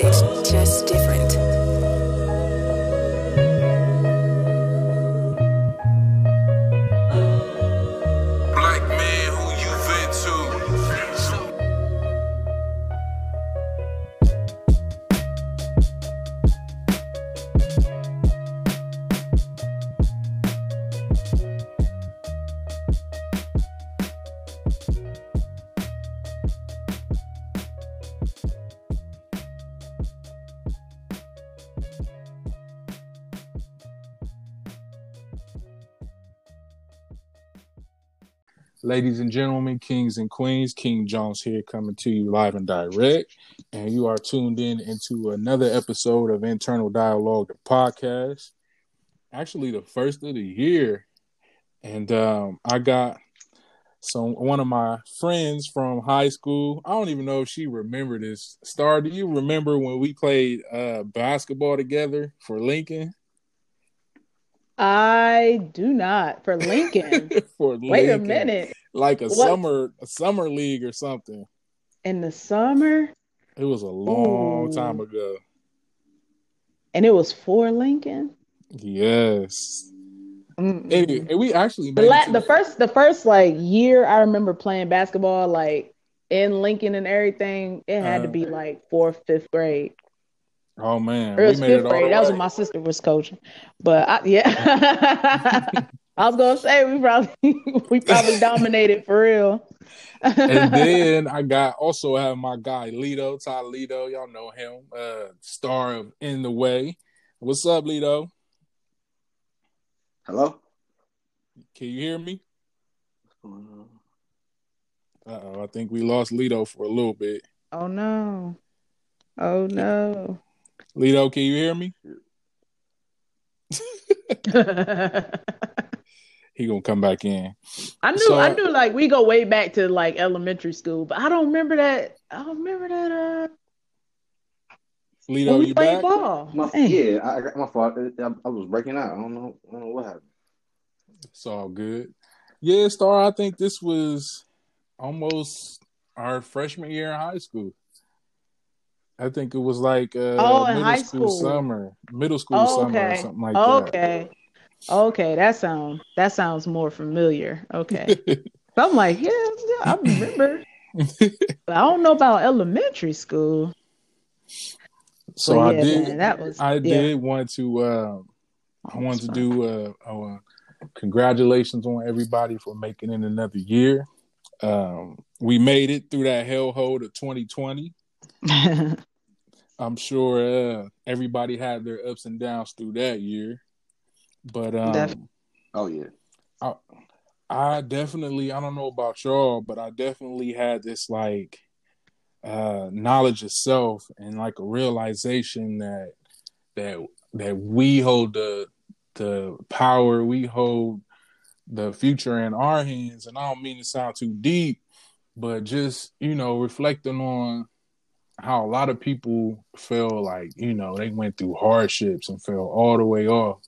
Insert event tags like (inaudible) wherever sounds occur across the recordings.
It's just different. Ladies and gentlemen, kings and queens, King Jones here coming to you live and direct. And you are tuned in into another episode of Internal Dialogue, the podcast. Actually, the first of the year. And um, I got some one of my friends from high school. I don't even know if she remembered this. Star, do you remember when we played uh, basketball together for Lincoln? I do not for Lincoln. (laughs) for Wait a minute. Like a What? summer a summer league or something. In the summer, It was a long Ooh. time ago. and it was for Lincoln. Yes. Anyway, and we actually the la- it the first the first like year I remember playing basketball like in Lincoln and everything. It had to Uh. be like fourth, fifth grade. Oh man, Or it was we made it fifth grade. That was when my sister was coaching. But I, yeah, (laughs) (laughs) (laughs) I was gonna say we probably (laughs) we probably dominated for real. and (laughs) then I got also have my guy Lito, Talito. Y'all know him, uh, star of In the Way. What's up, Lito? Hello? Can you hear me? What's going on? Uh oh, I think we lost Lito for a little bit. oh no, oh no. Lito, can you hear me? (laughs) He gonna come back in. I knew So- I knew like we go way back to like elementary school, but I don't remember that. I don't remember that uh when Lito, we you played back? ball. My, yeah, I, I got my fault. I, I was breaking out. I don't know. I don't know what happened. It's all good. Yeah, Star, I think this was almost our freshman year in high school. I think it was like uh, Oh, middle high school, school. summer, middle school Oh, summer, or something like that. Okay. Okay, that sound that sounds more familiar. Okay. So (laughs) I'm like, yeah, yeah, I remember. but (laughs) I don't know about elementary school. so But I yeah, did. man, that was I yeah. did want to. Uh, I wanted to do. Uh, uh, congratulations on everybody for making it another year. Um, we made it through that hellhole of 2020. (laughs) I'm sure uh, everybody had their ups and downs through that year, but um, Def- Oh, yeah. I definitely I don't know about y'all, but I definitely had this like uh knowledge of self and like a realization that that that we hold the the power, we hold the future in our hands. And I don't mean to sound too deep, but just, you know, reflecting on how a lot of people feel like, you know, they went through hardships and fell all the way off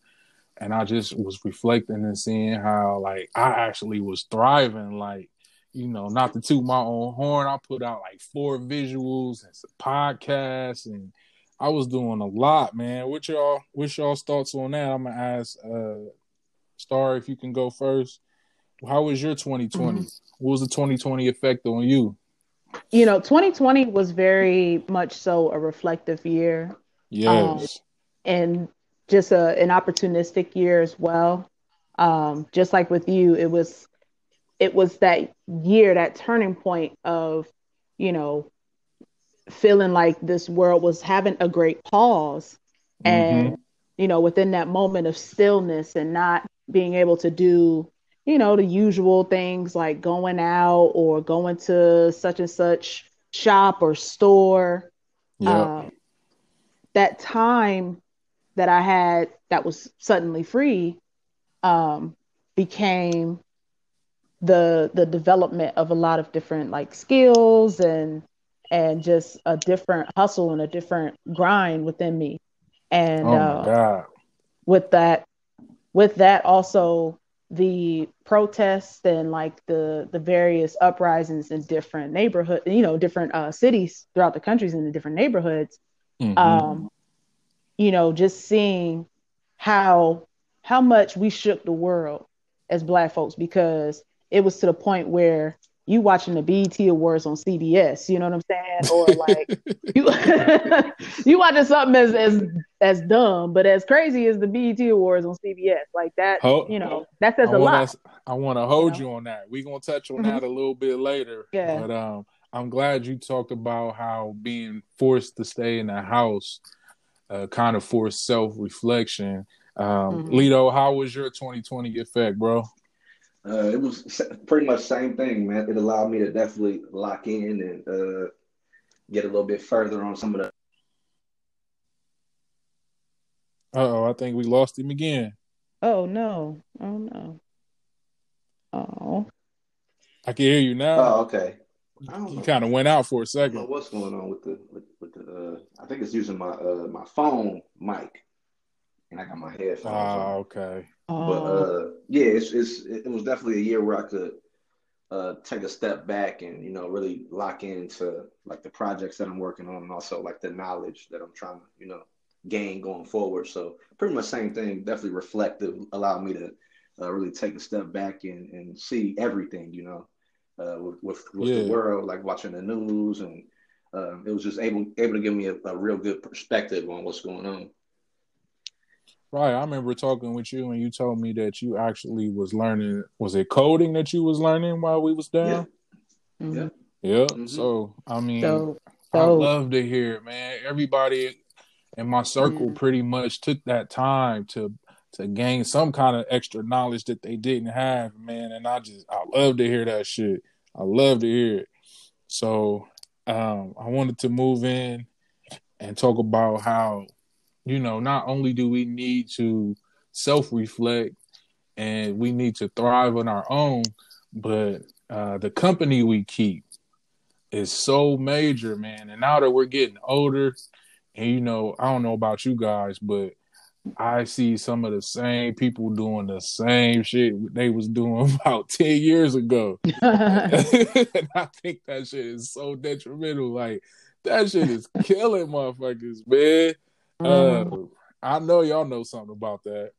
and I just was reflecting and seeing how like I actually was thriving. Like, you know, not to toot my own horn, I put out like four visuals and some podcasts, and I was doing a lot, man. What y'all, what's y'all's thoughts on that? I'm gonna ask uh Star if you can go first. How was your 2020? What was the 2020 effect on you? you know, 2020 was very much so a reflective year. Yes. and just a, an opportunistic year as well. Um, just like with you, it was it was that year, that turning point of, you know, feeling like this world was having a great pause. And, you know, within that moment of stillness and not being able to do, you know, the usual things like going out or going to such and such shop or store yeah. um, that time that I had that was suddenly free um, became the the development of a lot of different like skills and and just a different hustle and a different grind within me and oh uh, God. with that with that also the protests and like the the various uprisings in different neighborhood you know different uh, cities throughout the countries in the different neighborhoods Mhm. um, you know, just seeing how how much we shook the world as black folks because it was to the point where you watching the BET awards on CBS, you know what I'm saying? Or (laughs) like you (laughs) you watching something as as as dumb, but as crazy as the BET awards on CBS. Like that, Ho- you know, that says I a lot. I want to hold know? you on that. We're gonna touch on Mhm. that a little bit later. Yeah. But um, I'm glad you talked about how being forced to stay in the house uh, kind of forced self reflection. Um, Mhm. Lito, how was your 2020 effect, bro? Uh, it was pretty much same thing, man. It allowed me to definitely lock in and uh, get a little bit further on some of the. Uh oh, I think we lost him again. Oh no. Oh no. Oh. I can hear you now. Oh, okay. I you kind of went out for a second. what's going on with the with, with the. Uh, I think it's using my uh my phone mic, and I got my headphones Ah, on. okay. But Oh. uh, yeah, it's it's it was definitely a year where I could uh take a step back and you know really lock into like the projects that I'm working on and also like the knowledge that I'm trying to you know gain going forward. So pretty much same thing. Definitely reflective, allowed me to uh, really take a step back and and see everything you know uh, with with, with Yeah. the world, like watching the news and. Um, it was just able able to give me a, a real good perspective on what's going on. Right. I remember talking with you and you told me that you actually was learning was it coding that you was learning while we was down? Yeah. Yeah. Mhm. So I mean So I so love to hear it, man. Everybody in my circle Mm. pretty much took that time to to gain some kind of extra knowledge that they didn't have, man. And I just I love to hear that shit. I love to hear it. So um I wanted to move in and talk about how, you know, not only do we need to self reflect and we need to thrive on our own, but uh the company we keep is so major, man. And now that we're getting older, and you know, I don't know about you guys, but I see some of the same people doing the same shit they was doing (laughs) about 10 years ago. (laughs) and I think that shit is so detrimental. Like that shit is killing motherfuckers, man. Uh, I know y'all know something about that.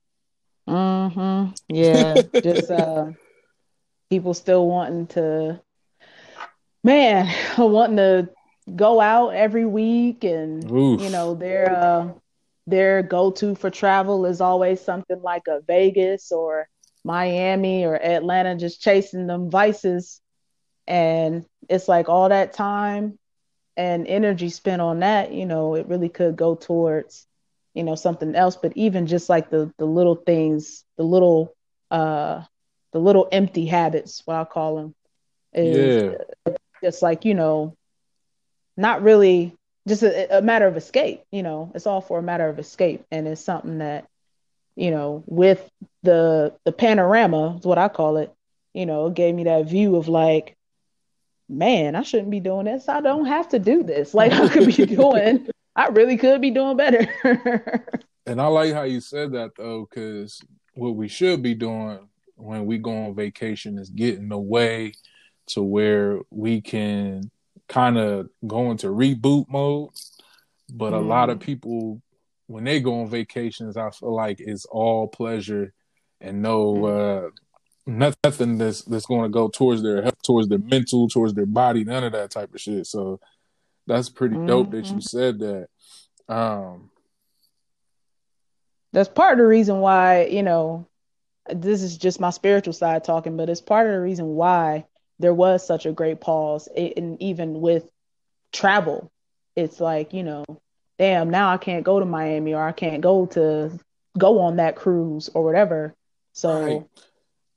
Mm-hmm. Yeah, just uh, people still wanting to, man, (laughs) wanting to go out every week, and Oof. you know their uh, their go to for travel is always something like a Vegas or Miami or Atlanta, just chasing them vices, and it's like all that time and energy spent on that, you know, it really could go towards you know something else. But even just like the the little things the little uh the little empty habits what i call them is just like you know not really just a, a matter of escape you know it's all for a matter of escape. And it's something that you know with the the panorama is what i call it you know it gave me that view of like man i shouldn't be doing this. I don't have to do this. Like i could be (laughs) doing I really could be doing better. (laughs) And I like how you said that though, because what we should be doing when we go on vacation is getting away to where we can kind of go into reboot mode. But a lot of people, when they go on vacations, I feel like it's all pleasure and no uh, nothing that's that's going to go towards their health, towards their mental, towards their body, none of that type of shit. So that's pretty dope that you said that. Um, That's part of the reason why, you know, this is just my spiritual side talking, but it's part of the reason why there was such a great pause. It, and even with travel, it's like, you know, damn, now I can't go to Miami or I can't go to go on that cruise or whatever. So Right.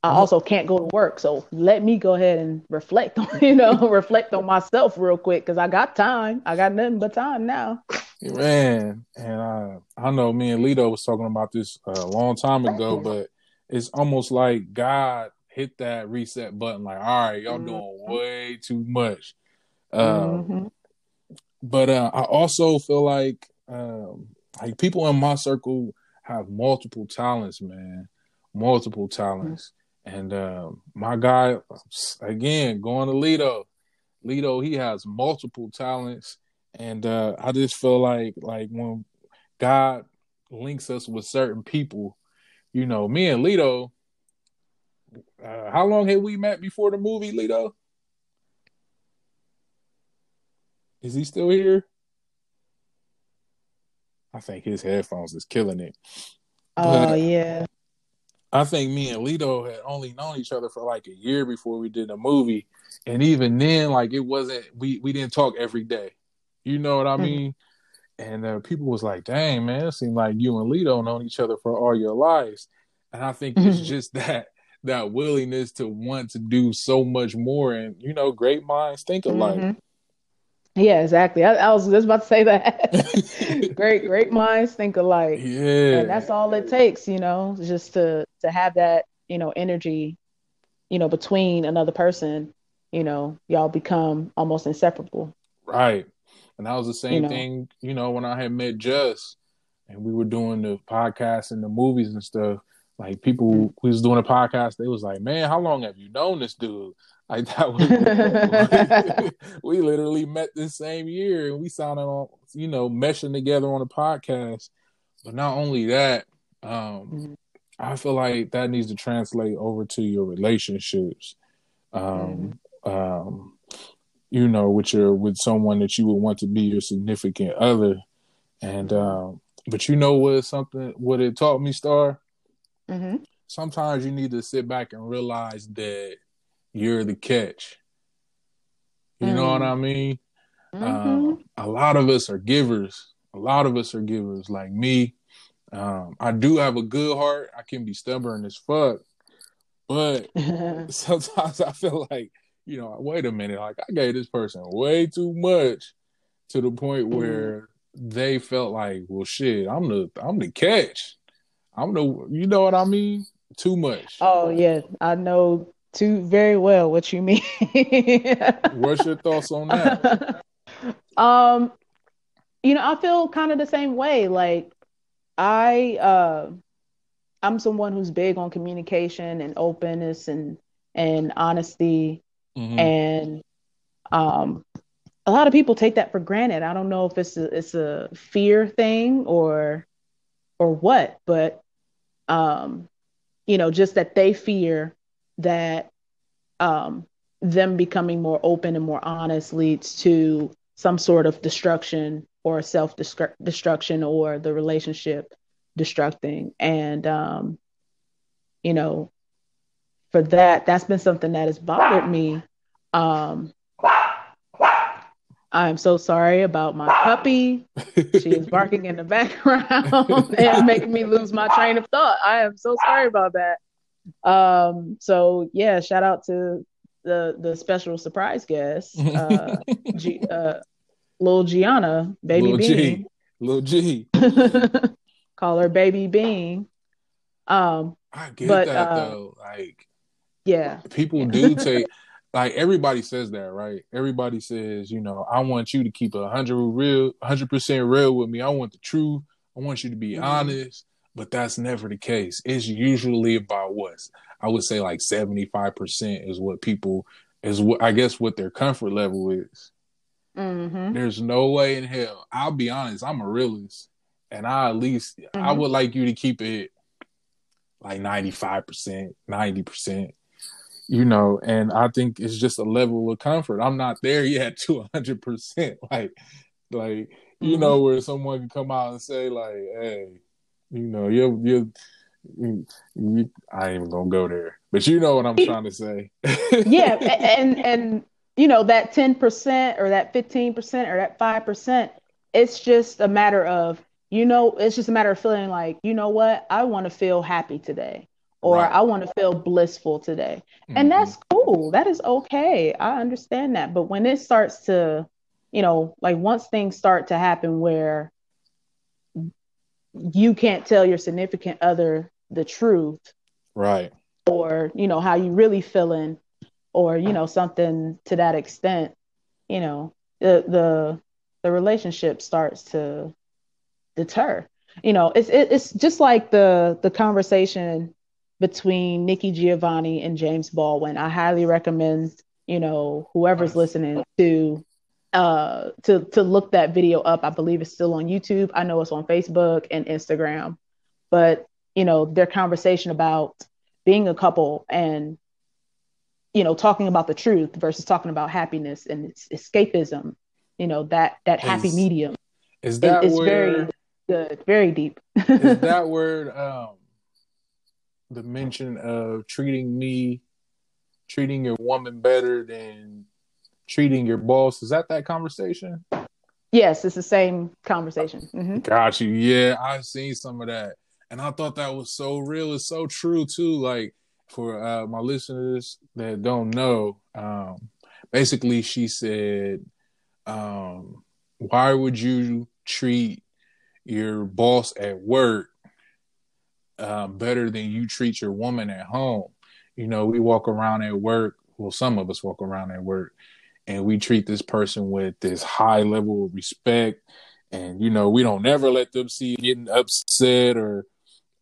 I also can't go to work. So let me go ahead and reflect on, (laughs) you know, (laughs) reflect on myself real quick because I got time. I got nothing but time now. Man, and uh, I know me and Lito was talking about this a long time ago, (laughs) but it's almost like God hit that reset button. Like, all right, y'all doing way too much. Um, Mhm. but uh, I also feel like um, like people in my circle have multiple talents, man, multiple talents. And um, my guy, again, going to Lito, Lito, he has multiple talents And uh, I just feel like like when God links us with certain people, you know, me and Lito. Uh, how long had we met before the movie, Lito? Is he still here? I think his headphones is killing it. Oh But- yeah. I think me and Lito had only known each other for like a year before we did the movie, and even then, like it wasn't we we didn't talk every day. You know what I Mhm. mean? And uh, people was like, "Dang man, it seemed like you and Lito known each other for all your lives." And I think it's Mhm. just (laughs) that that willingness to want to do so much more, and you know, great minds think alike. Mhm. Yeah, exactly. I, I was just about to say that. (laughs) great, (laughs) great minds think alike. Yeah, and that's all it takes you know just to to have that you know energy you know between another person you know y'all become almost inseparable Right. And that was the same You know. thing, you know, when I had met Just and we were doing the podcast and the movies and stuff. Like people Mm-hmm. we was doing a podcast, they was like, Man, how long have you known this dude? Like that (laughs) was (laughs) we literally met this same year and we sounded on you know, meshing together on a podcast. But not only that, um, Mhm. I feel like that needs to translate over to your relationships. Um, um, you know, with your with someone that you would want to be your significant other. And um, but you know what something what it taught me, Star? Hmm Sometimes you need to sit back and realize that you're the catch. You know what Mm. I mean? hmm Um, a lot of us are givers. A lot of us are givers, like me. Um, I do have a good heart. I can be stubborn as fuck, but (laughs) (laughs) sometimes I feel like, you know, wait a minute, like I gave this person way too much to the point where they felt like, well, shit, I'm the I'm the catch. I'm the, you know what I mean? Too much. oh yeah i know too very well what you mean (laughs) What's your thoughts on that? (laughs) um you know i feel kind of the same way like i uh i'm someone who's big on communication and openness and and honesty Mhm. and um a lot of people take that for granted i don't know if it's a, it's a fear thing or or what but um you know just that they fear that um them becoming more open and more honest leads to some sort of destruction or self destruction or the relationship destructing. And um you know for that that's been something that has bothered me um i'm so sorry about my puppy she is barking in the background (laughs) and making me lose my train of thought i am so sorry about that um so yeah shout out to the the special surprise guest uh, (laughs) G, uh Lil Gianna, baby Lil Bean. G. Lil G. (laughs) Call her baby Bean. Um, I get But, that uh, though. Like yeah. people do take like everybody says that, right? Everybody says, you know, I want you to keep a hundred real, hundred percent real with me. I want the truth. I want you to be Mhm. honest. But that's never the case. It's usually about what I would say, like seventy five percent is what people is what I guess what their comfort level is. hmm There's no way in hell. I'll be honest. I'm a realist, and I at least I Mhm. would like you to keep it like ninety five percent, ninety percent. You know, and I think it's just a level of comfort. I'm not there yet to hundred percent. (laughs) Like, like you Mhm. know, where someone can come out and say like, "Hey, you know, you're you." you, you I ain't even gonna go there, but you know what I'm trying to say. (laughs) Yeah, (laughs) and and you know that ten percent or that fifteen percent or that five percent. It's just a matter of you know. It's just a matter of feeling like you know what I want to feel happy today, or Right. I want to feel blissful today. Mhm. and that's cool that is okay i understand that but when it starts to you know like once things start to happen where you can't tell your significant other the truth right. or you know how you really feeling or you know something to that extent you know the the the relationship starts to deter you know it's it, it's just like the the conversation between Nikki Giovanni and James Baldwin I highly recommend you know whoever's listening to uh, to to look that video up. I believe it's still on YouTube. I know it's on Facebook and Instagram, but you know their conversation about being a couple and you know talking about the truth versus talking about happiness and escapism. You know that that happy Is- medium. Is that it's where very good, very deep. is (laughs) that where um the mention of treating me treating your woman better than treating your boss is that that conversation? yes, it's the same conversation. hmm Got you. Yeah, I've seen some of that. And I thought that was so real. It's so true too. Like for uh my listeners that don't know, um basically she said, um, why would you treat your boss at work um better than you treat your woman at home? You know, we walk around at work, well, some of us walk around at work and we treat this person with this high level of respect and you know we don't never let them see getting upset or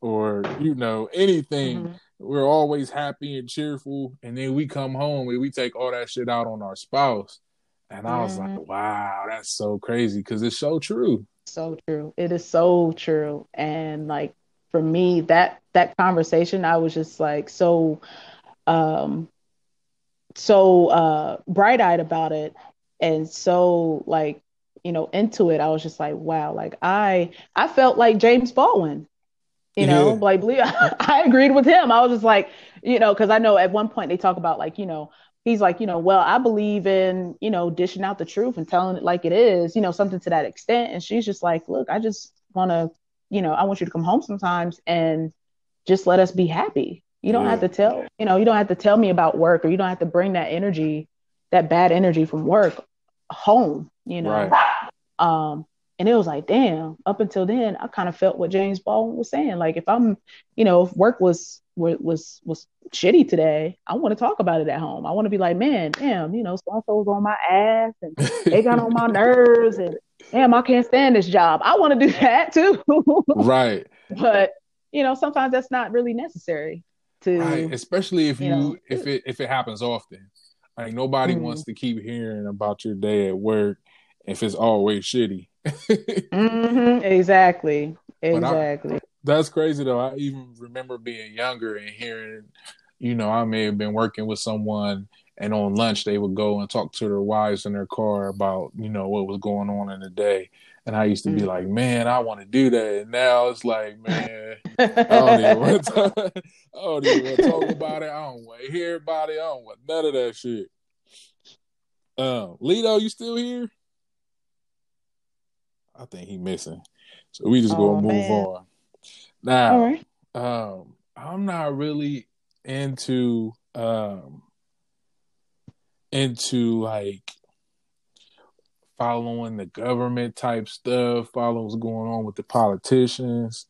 or you know anything Mhm. we're always happy and cheerful and then we come home and we take all that shit out on our spouse and i was like wow that's so crazy because it's so true So true. It is so true. And like for me, that that conversation, I was just like so um so uh bright eyed about it and so like, you know, into it. I was just like, wow, like I I felt like James Baldwin. You know, Yeah. like believe (laughs) I agreed with him. I was just like, you know, because I know at one point they talk about like, you know, he's like, you know, well, I believe in, you know, dishing out the truth and telling it like it is, you know, something to that extent. And she's just like, look, I just want to, you know, I want you to come home sometimes and just let us be happy. You don't Yeah. have to tell, you know, you don't have to tell me about work or you don't have to bring that energy, that bad energy from work home, you know. Right. Um, and it was like, damn, up until then, I kind of felt what James Baldwin was saying. Like if I'm, you know, if work was was was, was shitty today, I want to talk about it at home. I want to be like, man, damn, you know, so and so was on my ass and they got on my (laughs) nerves and damn, I can't stand this job. I want to do (laughs) that too. right but you know, sometimes that's not really necessary to right especially if you you, know. if it if it happens often like nobody Mhm. wants to keep hearing about your day at work if it's always shitty (laughs) Mhm, exactly. I- Exactly. That's crazy though. I even remember being younger and hearing, you know, I may have been working with someone and on lunch they would go and talk to their wives in their car about, you know, what was going on in the day. And I used to be Mm. like, man, I want to do that. And now it's like, man, I don't even want to (laughs) talk, I don't even want to talk about it. I don't want to hear about it. I don't want none of that shit. Um, Lito, you still here? I think he missing. So we just Oh, gonna move man. on. Now, right. um, I'm not really into um into like following the government type stuff, following what's going on with the politicians.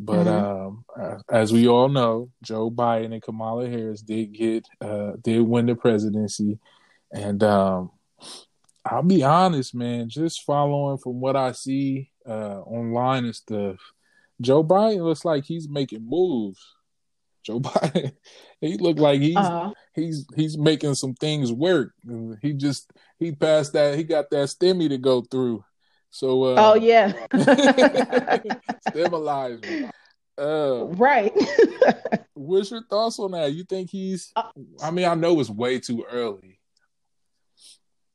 But Mhm. um, as we all know, Joe Biden and Kamala Harris did get uh, did win the presidency, and um, I'll be honest, man. Just following from what I see uh, online and stuff, Joe Biden looks like he's making moves. Joe (laughs) Biden, he looked like he's Uh-huh. he's he's making some things work. He just he passed that he got that stimmy to go through. So uh, Oh yeah. (laughs) stabilize. Uh, right. (laughs) what's your thoughts on that? You think he's? Uh, I mean, I know it's way too early.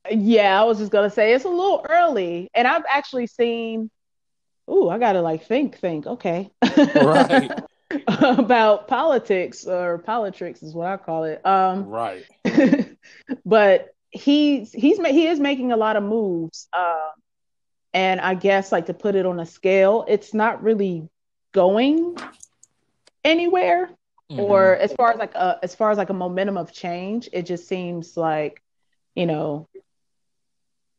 yeah, I was just gonna say it's a little early, and I've actually seen. Ooh, I gotta like think, think. Okay. Right. (laughs) About politics or politics is what I call it. Um, Right. (laughs) but he's he's he is making a lot of moves. Um, and I guess like to put it on a scale, it's not really going anywhere. Mm-hmm. or as far as like a as far as like a momentum of change it just seems like you know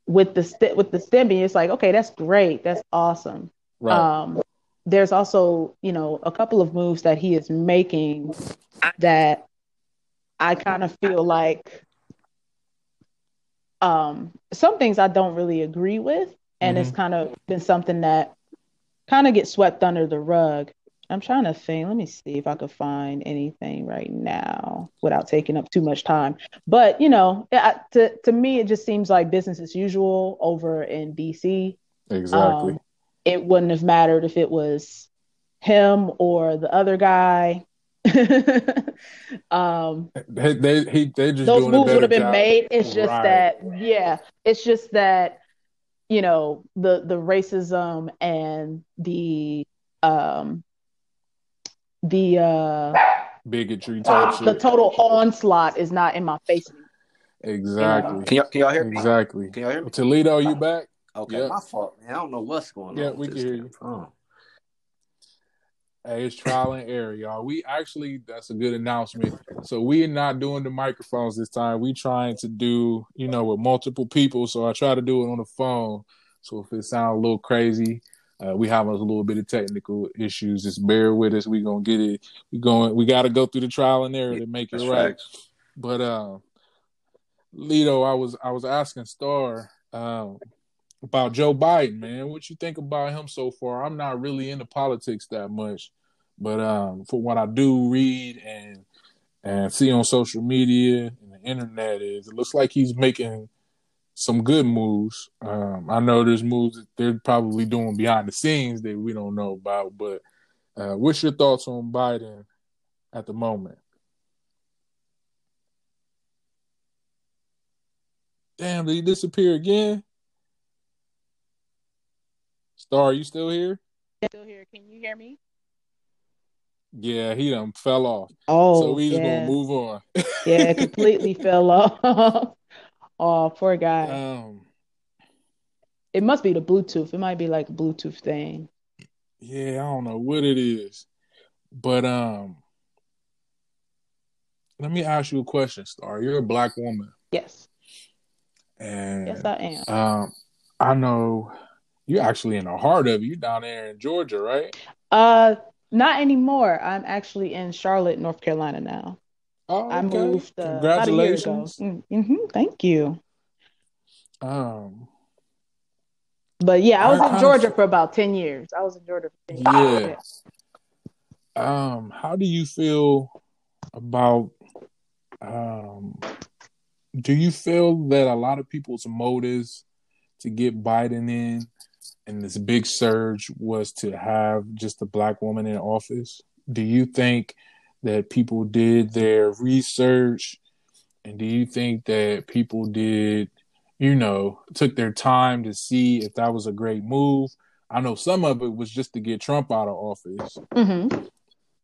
with the st- with the stimmy it's like okay that's great that's awesome right. um there's also you know a couple of moves that he is making that i kind of feel like um some things i don't really agree with and it's kind of been something that kind of gets swept under the rug I'm trying to think. Let me see if I could find anything right now without taking up too much time. But you know, it- to to me, it just seems like business as usual over in DC. Exactly. Um, it wouldn't have mattered if it was him or the other guy. (laughs) um, they they he, they just those doing moves would have been job. made. It's just Right. that, yeah, it's just that, you know, the the racism and the um the uh bigotry type the shit. total onslaught is not in my face. Exactly. Can y'all, can y'all hear me? Exactly. Can y'all hear me? Talito, you back? Okay, Yep. my fault, man. I don't know what's going Yeah, on. Yeah, we can this hear damn you. Hey, it's trial and error, y'all. We actually that's a good announcement. So we're not doing the microphones this time. We trying to do, you know, with multiple people. So I try to do it on the phone. So if it sounds a little crazy, uh, we have a little bit of technical issues. Just bear with us. We gonna get it. We going. We got to go through the trial and error to make it right. facts. But uh, Lito, I was I was asking Star um, about Joe Biden, man. What you think about him so far? I'm not really into politics that much, but um, for what I do read and and see on social media and the internet, is it looks like he's making some good moves. Um, I know there's moves that they're probably doing behind the scenes that we don't know about, but uh, what's your thoughts on Biden at the moment? Damn, did he disappear again? Star, you still here? Still here? Can you hear me? Yeah, he done fell off. Oh, so we just yeah, gonna move on. yeah, (laughs) completely fell off. (laughs) oh, poor guy. Um, It must be the Bluetooth. It might be like a Bluetooth thing. yeah, I don't know what it is, but um, let me ask you a question, Star. You're a black woman, Yes, and yes, I am. um, I know you're actually in the heart of it. You down there in Georgia, right? Uh, not anymore. I'm actually in Charlotte, North Carolina now. Oh, I moved uh, about a year ago. Congratulations. Mm-hmm, thank you. Um, But yeah, I was I in Georgia of- for about 10 years. I was in Georgia for 10 years. yeah. Um, how do you feel about um do you feel that a lot of people's motives to get Biden in and this big surge was to have just a black woman in office? Do you think that people did their research and do you think that people did, you know, took their time to see if that was a great move? I know some of it was just to get Trump out of office hmm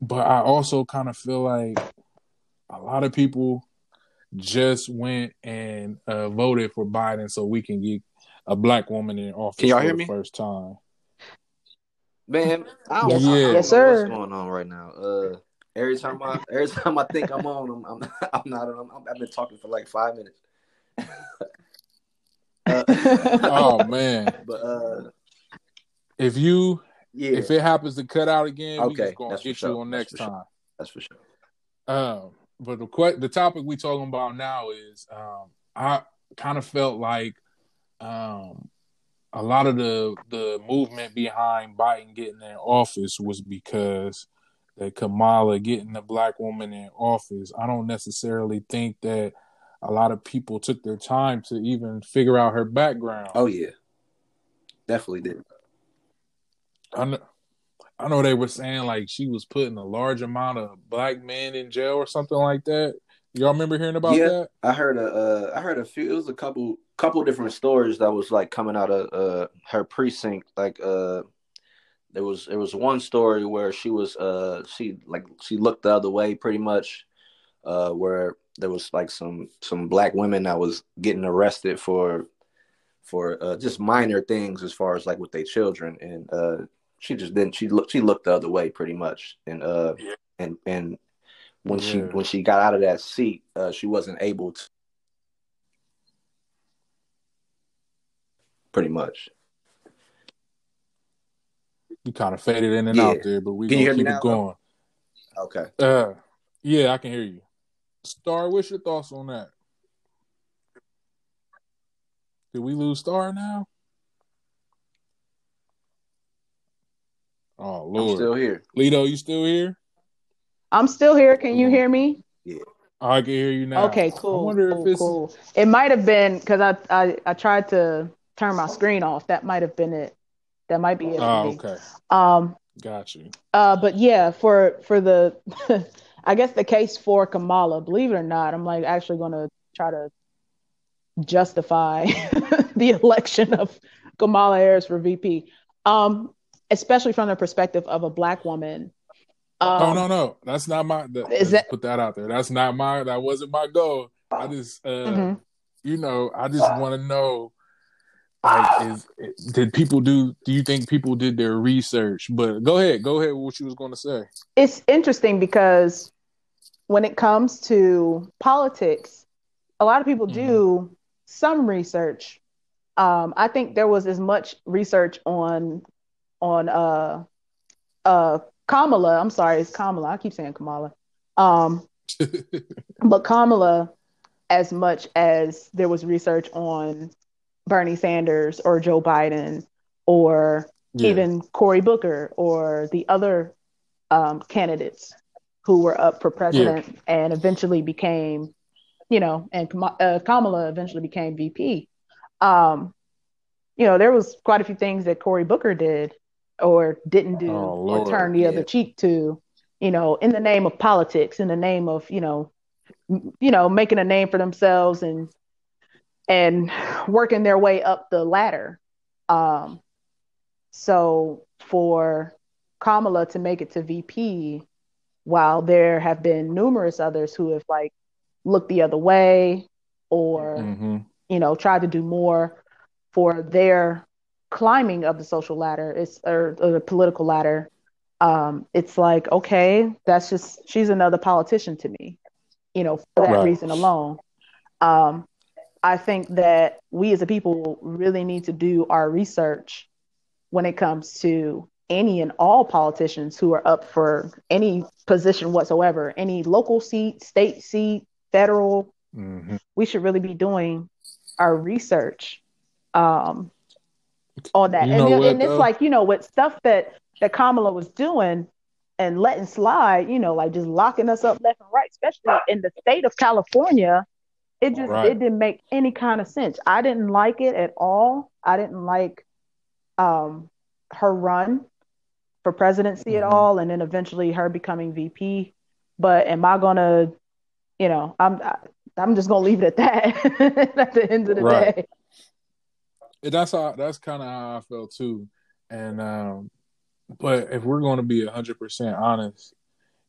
but I also kind of feel like a lot of people just went and uh, voted for Biden so we can get a black woman in office Can y'all for hear the me? first time. Man, I don't, Yes, I don't yes, know sir. what's going on right now. Uh, every time I every time I think I'm on, I'm I'm, (laughs) I'm not. I'm, I've been talking for like five minutes. (laughs) uh, (laughs) Oh man, but uh, if you yeah, if it happens to cut out again, we Okay, just gonna that's get sure. you on That's next sure. time. that's for sure. Um, but the que- the topic we're talking about now is um, I kind of felt like um, a lot of the the movement behind Biden getting in office was because that Kamala getting the black woman in office. I don't necessarily think that a lot of people took their time to even figure out her background. Oh yeah, definitely did. I know, I know they were saying like she was putting a large amount of black men in jail or something like that. Y'all remember hearing about Yeah. that? I heard a uh, I heard a few. It was a couple couple different stories that was like coming out of uh her precinct. Like uh, there was there was one story where she was uh she like she looked the other way pretty much, uh where there was like some some black women that was getting arrested for for uh, just minor things as far as like with their children and uh she just didn't she looked she looked the other way pretty much and uh Yeah. and and when she when she got out of that seat uh she wasn't able to pretty much You kind of faded in and Yeah. out there, but we Can you gonna hear me keep now, it going. okay Uh, yeah, I can hear you. Star, what's your thoughts on that? Did we lose Star now? Oh I'm Lord, still here. Lito, you still here? I'm still here. Can you hear me? Yeah. I can hear you now. Okay, cool. I wonder cool, if it's cool. It might have been because I, I I tried to turn my screen off. That might have been it. That might be it. Oh, okay. Um. Got you. Uh. But yeah, for for the, (laughs) I guess the case for Kamala. Believe it or not, I'm like actually going to try to justify (laughs) the election of Kamala Harris for VP. Um. Especially from the perspective of a black woman. Um, oh no, no, that's not my. That, Is that- put that out there? That's not my. That wasn't my goal. I just, uh, Mhm. you know, I just want to know. Like, is did people do? Do you think people did their research? But go ahead, go ahead. with What you was going to say? it's interesting because when it comes to politics, a lot of people do some research. Um, I think there was as much research on on uh uh Kamala. I'm sorry, it's Kamala. I keep saying Kamala. Um, (laughs) but Kamala as much as there was research on Bernie Sanders or Joe Biden or Yeah. even Cory Booker or the other um, candidates who were up for president and eventually became, you know, and uh, Kamala eventually became VP. Um, you know, there was quite a few things that Cory Booker did or didn't do Oh, or turn the other cheek to, you know, in the name of politics, in the name of, you know, you know, making a name for themselves and and working their way up the ladder. Um, so for Kamala to make it to VP, while there have been numerous others who have like looked the other way or hmm you know tried to do more for their climbing of the social ladder, it's or, or the political ladder. Um, it's like okay, that's just she's another politician to me, you know, for that Right. reason alone. Um, I think that we as a people really need to do our research when it comes to any and all politicians who are up for any position whatsoever, any local seat, state seat, federal. hmm We should really be doing our research um, on that. You and then- what, and it's like, you know, with stuff that, that Kamala was doing and letting slide, you know, like just locking us up left and right, especially in the state of California. It just Right. it didn't make any kind of sense. I didn't like it at all. I didn't like um, her run for presidency at Mhm. all, and then eventually her becoming VP. But am I gonna, you know, I'm I'm just gonna leave it at that. (laughs) at the end of the Right. day, And that's how that's kind of how I felt too. And um, but if we're going to be hundred percent honest,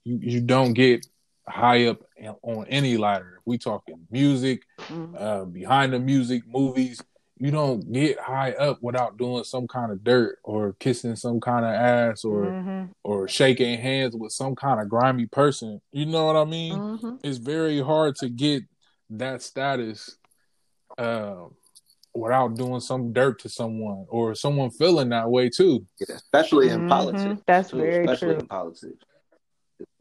you you don't get high up on any ladder. If we talking music, Mhm. uh, behind the music, movies, you don't get high up without doing some kind of dirt or kissing some kind of ass or Mhm. or shaking hands with some kind of grimy person. You know what I mean? Mhm. It's very hard to get that status uh, without doing some dirt to someone or someone feeling that way too. Yeah, especially in Mhm. politics. That's too, very especially true. in politics.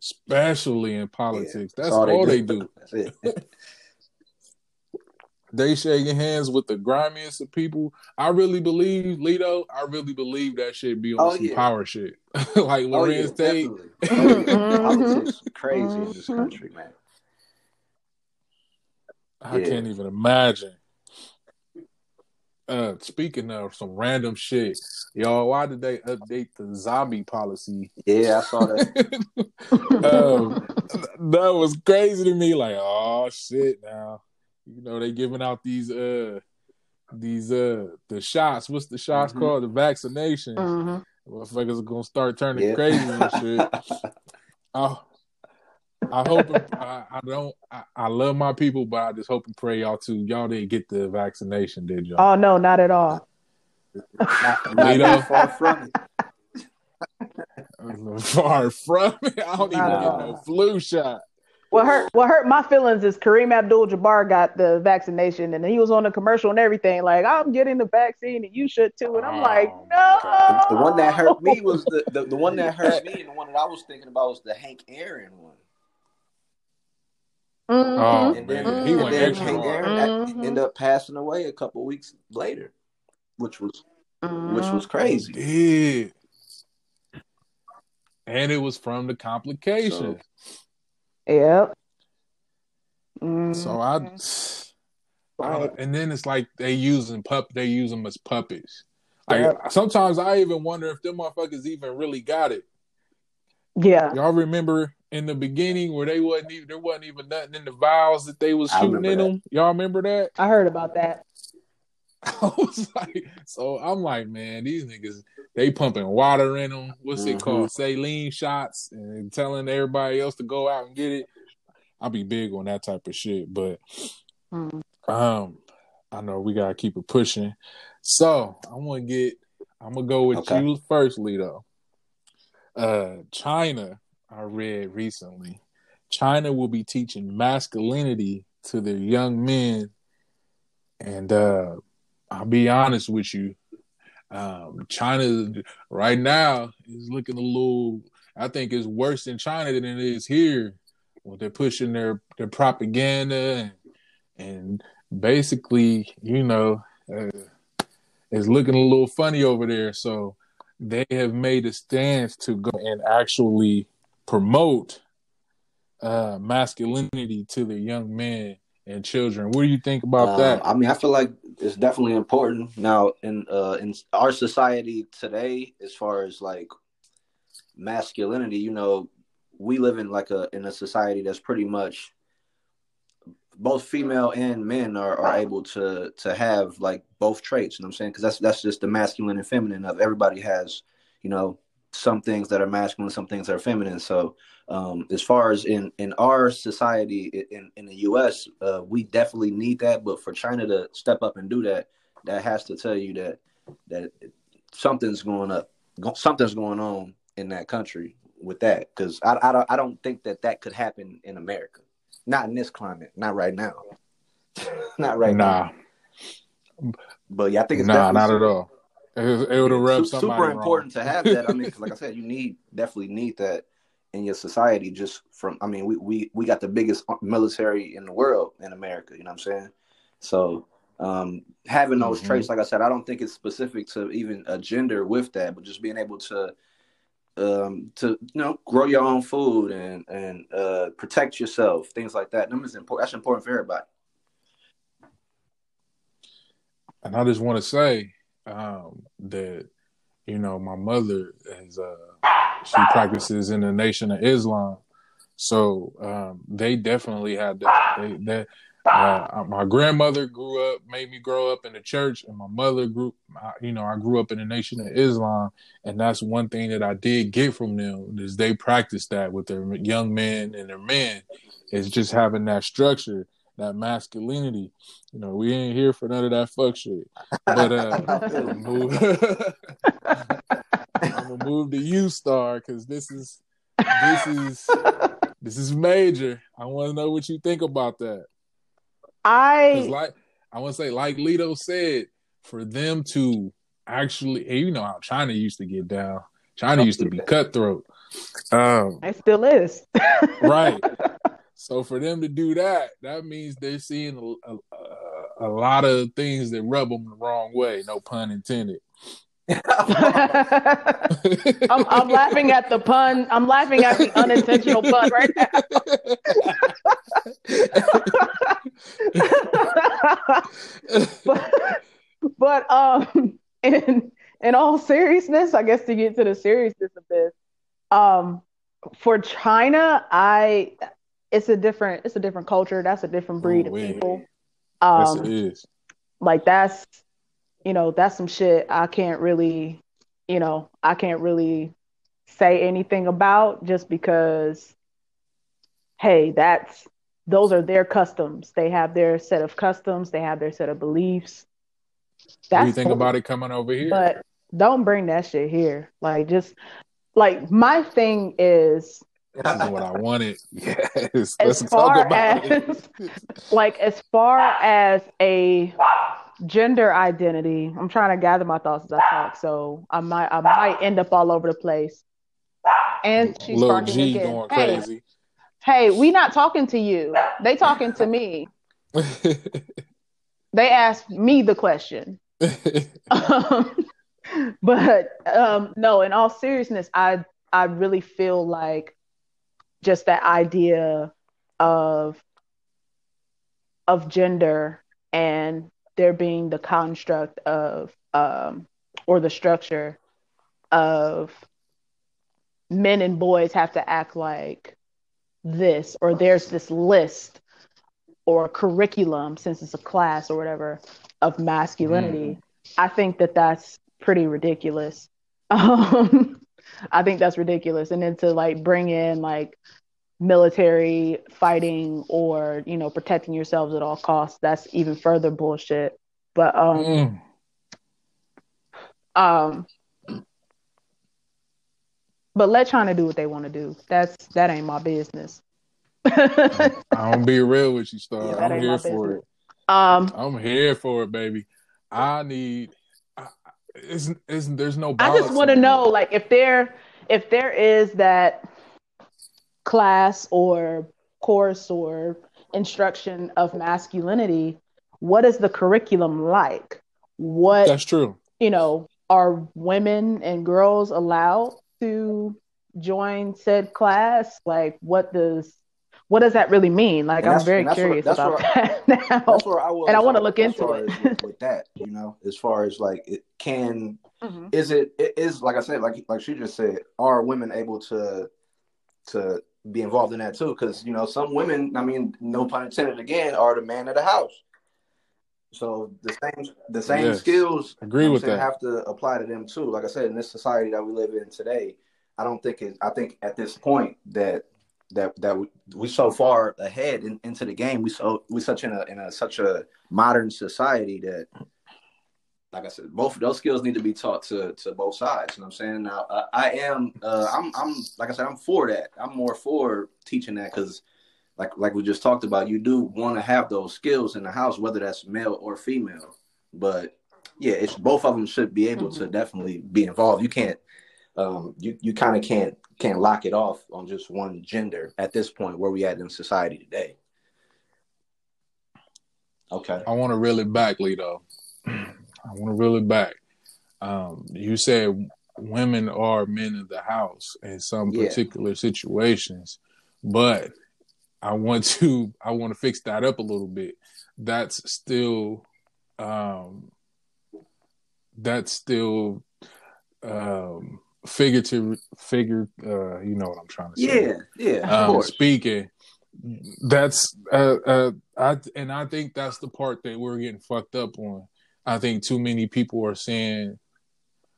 Especially in Yeah, politics. That's all, they do. That's it. (laughs) They shaking hands with the grimiest of people. I really believe, Lito, I really believe that shit be on Oh, some yeah. power shit. (laughs) like oh yeah, Larenz Tate. definitely. (laughs) Oh, yeah. Mhm. Politics is crazy in this Mhm. country, man. I Yeah. can't even imagine. Uh, speaking of some random shit, y'all, why did they update the zombie policy? Yeah, I saw that. (laughs) um, that was crazy to me. Like, oh shit, now you know they giving out these uh these uh the shots. What's the shots Mhm. called? The vaccinations. vaccination. Mhm. Motherfuckers are gonna start turning Yeah. crazy and shit. (laughs) Oh, I hope I, I don't. I, I love my people, but I just hope and pray y'all too. Y'all didn't get the vaccination, did y'all? Oh no, not at all. Not, Lito? not far from it. (laughs) Far from it. I don't even Not get no flu shot. What hurt what hurt my feelings is Kareem Abdul Jabbar got the vaccination and he was on the commercial and everything, like, I'm getting the vaccine and you should too. And I'm Oh, like, my no. God. The one that hurt me was the, the, the one that (laughs) hurt me, and the one that I was thinking about was the Hank Aaron one. Mhm. Oh, And then, man, he and then extra Hank. Aaron that Mhm. ended up passing away a couple weeks later, which was which was crazy. Did and it was from the complications. Yep. So I, Mhm. I and then it's like they using pup, they use them as puppets. Yep. Sometimes I even wonder if them motherfuckers even really got it. Yeah. Y'all remember in the beginning where they wasn't even there wasn't even nothing in the vials that they was shooting in that. them. Y'all remember that? I heard about that. (laughs) I was like, so I'm like, man, these niggas they pumping water in them. What's it Mhm. called? Saline shots and telling everybody else to go out and get it. I'll be big on that type of shit, but Mm. um, I know we gotta keep it pushing. So I'm gonna get. I'm gonna go with Okay. you firstly, though. Uh, China, I read recently. China will be teaching masculinity to their young men, and uh, I'll be honest with you. Um, China right now is looking a little. I think it's worse in China than it is here. Well, they're pushing their their propaganda and and basically, you know, uh, it's looking a little funny over there. So they have made a stance to go and actually promote uh, masculinity to the young men and children. What do you think about Um, that? I mean, I feel like it's definitely important now in uh, in our society today, as far as like masculinity. You know, we live in like a in a society that's pretty much both female and men are, are able to to have like both traits. You know what I'm saying? Because that's that's just the masculine and feminine of everybody has. You know, some things that are masculine, some things that are feminine. So um, as far as in in our society in in the U.S., uh, we definitely need that. But for China to step up and do that, that has to tell you that that something's going up, something's going on in that country with that. Because I I don't I don't think that that could happen in America, not in this climate, not right now, (laughs) not right nah, now. But yeah, I think it's nah, not at all. It, it would have rubbed super wrong. important to have that. I mean, like I (laughs) said, you need definitely need that in your society. Just from, I mean, we we we got the biggest military in the world in America. You know what I'm saying? So um, having those Mhm. traits, like I said, I don't think it's specific to even a gender with that, but just being able to um to you know grow your own food and and uh protect yourself things like that important that's important for everybody And I just want to say um, that you know my mother is uh, she practices in the Nation of Islam, so um, they definitely had that. They, that uh, my grandmother grew up, made me grow up in the church, and my mother grew. You know, I grew up in the Nation of Islam, and that's one thing that I did get from them is they practice that with their young men and their men. Is just having that structure, that masculinity. You know, we ain't here for none of that fuck shit. But uh, (laughs) I'm gonna move. (laughs) I'm gonna move to you, Star, because this is this is this is major. I want to know what you think about that. I like I want to say, like Lito said, for them to actually, you know how China used to get down. China used to be cutthroat. Um, it still is. (laughs) right. So for them to do that, that means they're seeing a, a, a lot of things that rub them the wrong way. No pun intended. (laughs) I'm, I'm laughing at the pun. I'm laughing at the unintentional pun right now. but, (laughs) but um, in in all seriousness, I guess to get to the seriousness of this, um, for China, I it's a different it's a different culture. That's a different breed Ooh, of people. yes, Um, it is. like that's you know that's some shit i can't really you know i can't really say anything about just because hey that's those are their customs they have their set of customs they have their set of beliefs What do you think about it coming over here? but don't bring that shit here like just like my thing is this is what I wanted. (laughs) Yes, as let's talk far about as it. like as far as a gender identity. I'm trying to gather my thoughts as i talk so i might i might end up all over the place. And she's Little barking G again. going hey, crazy. hey we not talking to you. They talking to me. (laughs) They asked me the question. Um, (laughs) (laughs) but um, no in all seriousness i I really feel like just that idea of of gender and there being the construct of um, or the structure of men and boys have to act like this or there's this list or curriculum since it's a class or whatever of masculinity. Mm. i think that that's pretty ridiculous. (laughs) Um, i think that's ridiculous. And then to like bring in like military fighting or you know protecting yourselves at all costs that's even further bullshit but um mm. um but let China do what they want to do. That's that ain't my business. (laughs) I'm be real with you, Star. Yeah, I'm here for it. Um, I'm here for it, baby. I need. isn't isn't there's no. I just want to know, like, if there if there is that class or course or instruction of masculinity, what is the curriculum like? What that's true. You know, are women and girls allowed to join said class? Like, what does what does that really mean? Like, I'm very curious where, about where, that (laughs) now. That's where I was, and I want to look into it with, with, that. You know, as far as like, it can mm-hmm. is it, it is like I said, like like she just said, are women able to to be involved in that too? Because you know, some women, I mean, no pun intended, again, are the man of the house. So the same the same yes. skills agree with that have to apply to them too. Like I said, in this society that we live in today, I don't think it. I think at this point that that that we, we so far ahead in, into the game. We so we such in a in a such a modern society that, like I said, both of those skills need to be taught to to both sides. You know what I'm saying? Now I, I am uh, I'm I'm like I said I'm for that. I'm more for teaching that because like like we just talked about, you do want to have those skills in the house, whether that's male or female. But yeah, it's both of them should be able to mm-hmm. definitely be involved. You can't um, you you kind of can't can't lock it off on just one gender at this point where we at in society today. Okay. I want to reel it back, Lito. (clears throat) I want to reel it back. Um, you said women are men of the house in some yeah. particular situations, but I want to I want to fix that up a little bit. That's still um that's still um figurative figure uh you know what I'm trying to say. Yeah, yeah. Um, speaking that's uh uh I and I think that's the part that we're getting fucked up on. I think too many people are saying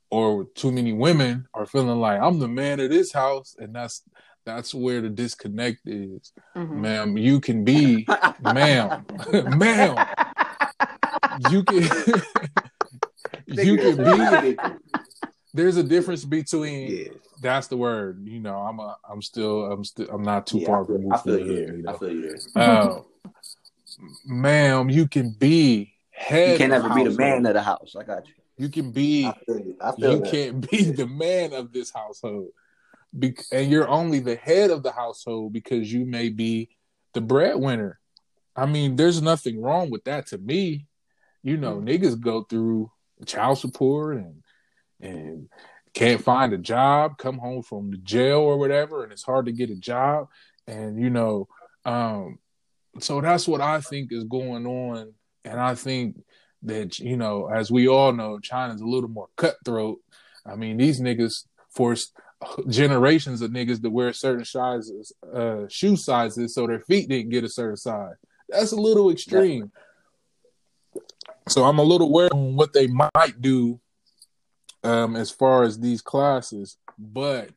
or too many women are feeling like I'm the man of this house and that's that's where the disconnect is, mm-hmm. ma'am. You can be, (laughs) ma'am, (laughs) ma'am. You can, (laughs) you can be. There's a difference between. Yeah. That's the word. You know, I'm a. I'm still. I'm still. I'm not too yeah, far removed from here. You know? I feel you. Uh, ma'am, you can be head. You can't ever be the man of the house. I got you. You can be. I feel you. I feel you can't be (laughs) the man of this household be- and you're only the head of the household because you may be the breadwinner. I mean, there's nothing wrong with that to me. You know, mm-hmm. niggas go through child support and and can't find a job, come home from the jail or whatever, and it's hard to get a job. And you know, um, so that's what I think is going on. And I think that, you know, as we all know, China's a little more cutthroat. I mean, these niggas forced generations of niggas to wear certain sizes, uh, shoe sizes, so their feet didn't get a certain size. That's a little extreme. So I'm a little worried on what they might do um, as far as these classes, but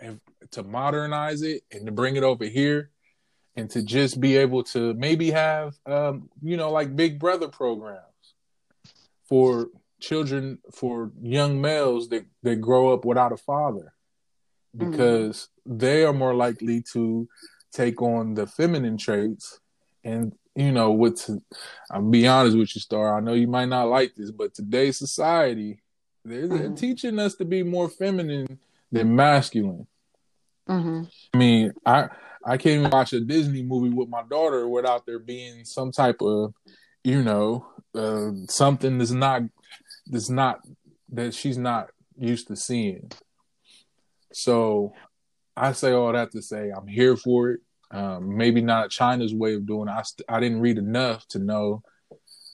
if, to modernize it and to bring it over here, and to just be able to maybe have, um, you know, like Big Brother programs for children, for young males that that grow up without a father because mm-hmm. they are more likely to take on the feminine traits and you know what's i'll be honest with you star i know you might not like this but today's society they're, mm-hmm. they're teaching us to be more feminine than masculine mm-hmm. i mean i i can't even watch a disney movie with my daughter without there being some type of you know uh, something that's not that's not that she's not used to seeing So I say all that to say I'm here for it. Um, maybe not China's way of doing it. I, st- I didn't read enough to know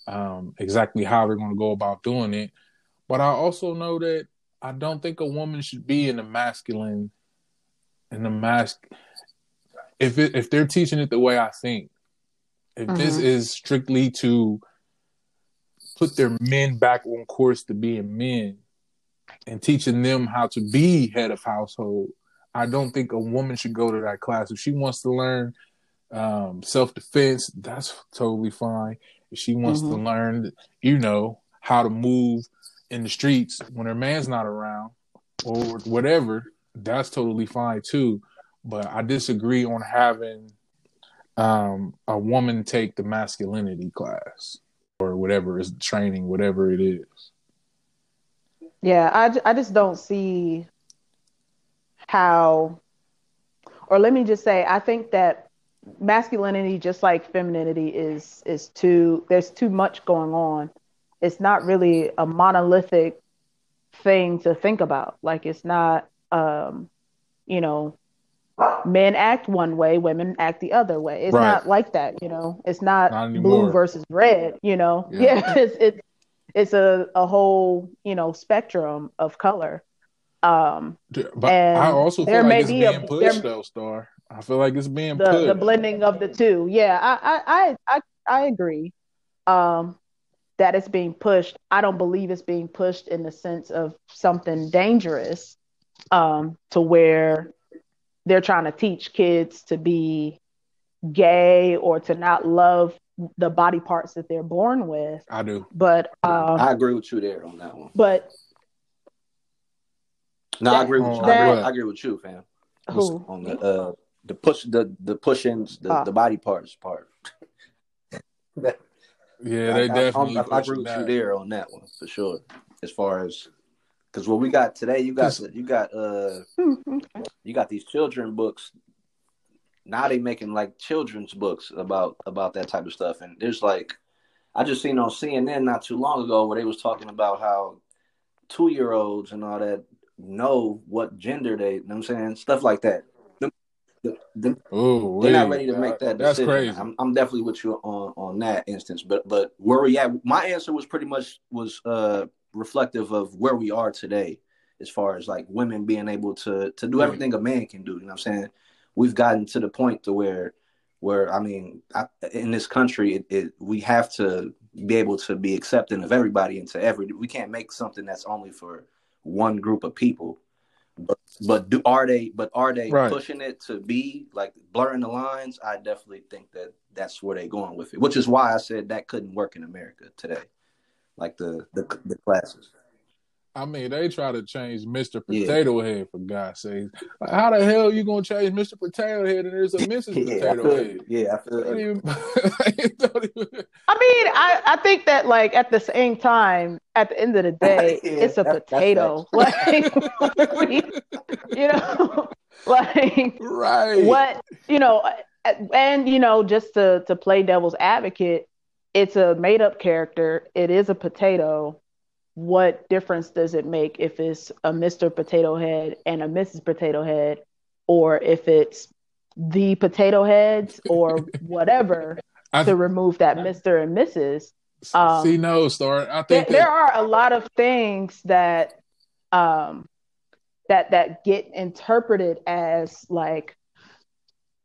um, exactly how they're going to go about doing it. But I also know that I don't think a woman should be in the masculine, in the mask. If it, if they're teaching it the way I think, if this Mhm. is strictly to put their men back on course to being men and teaching them how to be head of household, I don't think a woman should go to that class. If she wants to learn um, self defense, that's totally fine. If she wants to Mhm. learn, you know, how to move in the streets when her man's not around or whatever, that's totally fine too. But I disagree on having um, a woman take the masculinity class or whatever is training, whatever it is. Yeah, I, I just don't see how, or let me just say, I think that masculinity, just like femininity, is is too. There's too much going on. It's not really a monolithic thing to think about. Like it's not, um, you know, men act one way, women act the other way. It's Right. not like that. You know, it's not, Not blue versus red. You know, Yeah. (laughs) yeah, it's it's it's a a whole you know spectrum of color. Um, But I also there feel like may it's be a- being pushed there- though, Star. I feel like it's being the pushed. the blending of the two. Yeah, I I I I, I agree. Um, that it's being pushed. I don't believe it's being pushed in the sense of something dangerous, um, to where they're trying to teach kids to be gay or to not love the body parts that they're born with. I do. But um, I agree with you there on that one. but No, I agree with you. I, that- agree, I agree with you, fam. who? On the uh the push the the pushings the, Ah. the body parts part. (laughs) Yeah, they I- definitely. I, I, agree with that. you there on that one for sure. As far as because what we got today, you got you got uh (laughs) you got these children books. Now they making like children's books about about that type of stuff, and there's like I just seen on CNN not too long ago where they was talking about how two year olds and all that know what gender they, you know what I'm saying stuff like that. Them- the- the- Oh, they're not ready to make that That's crazy. I'm, I'm definitely with you on on that instance, but but where we at? My answer was pretty much was uh reflective of where we are today, as far as like women being able to to do everything a man can do. You know what I'm saying? We've gotten to the point to where where I mean, I, in this country, it, it we have to be able to be accepting of everybody and to every. We can't make something that's only for one group of people. But but do are they? But are they Right. pushing it to be like blurring the lines? I definitely think that that's where they're going with it. Which is why I said that couldn't work in America today, like the the, the classes. I mean, they try to change Mr. Yeah. Potato Head for God's sake. Like, how the hell you gonna change Mr. Potato Head and there's a (laughs) Mrs. Yeah, I Potato feel, Head? yeah, I feel. Don't even, even- (laughs) I mean, I, I think that like at the same time, at the end of the day, (laughs) Yeah, it's a that- potato. Like, you know, like right. what you know, and you know, just to to play devil's advocate, it's a made up character. It is a potato. What difference does it make if it's a Mr. Potato Head and a Mrs. Potato Head, or if it's the potato heads or (laughs) whatever I, to remove that Mr. and Mrs. um, see, no, Star. I there, think there that, are a lot of things that um that that get interpreted as like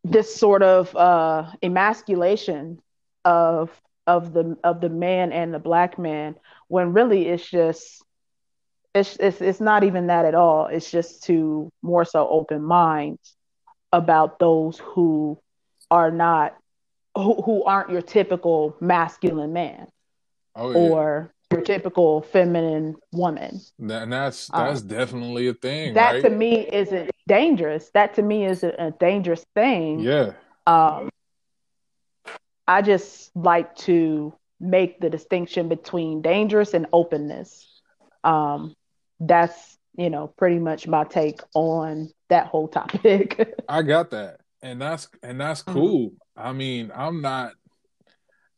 this sort of uh emasculation of of the of the man and the black man when really it's just it's it's, it's not even that at all it's just to more so open minds about those who are not who, who aren't your typical masculine man oh, yeah. or your typical feminine woman. And that's uh, that's definitely a thing, That right? to me isn't dangerous. That to me is a, a dangerous thing. yeah, Um, I just like to make the distinction between dangerous and openness. Um, that's you know pretty much my take on that whole topic. (laughs) I got that, and that's and that's Mhm. cool. I mean, I'm not,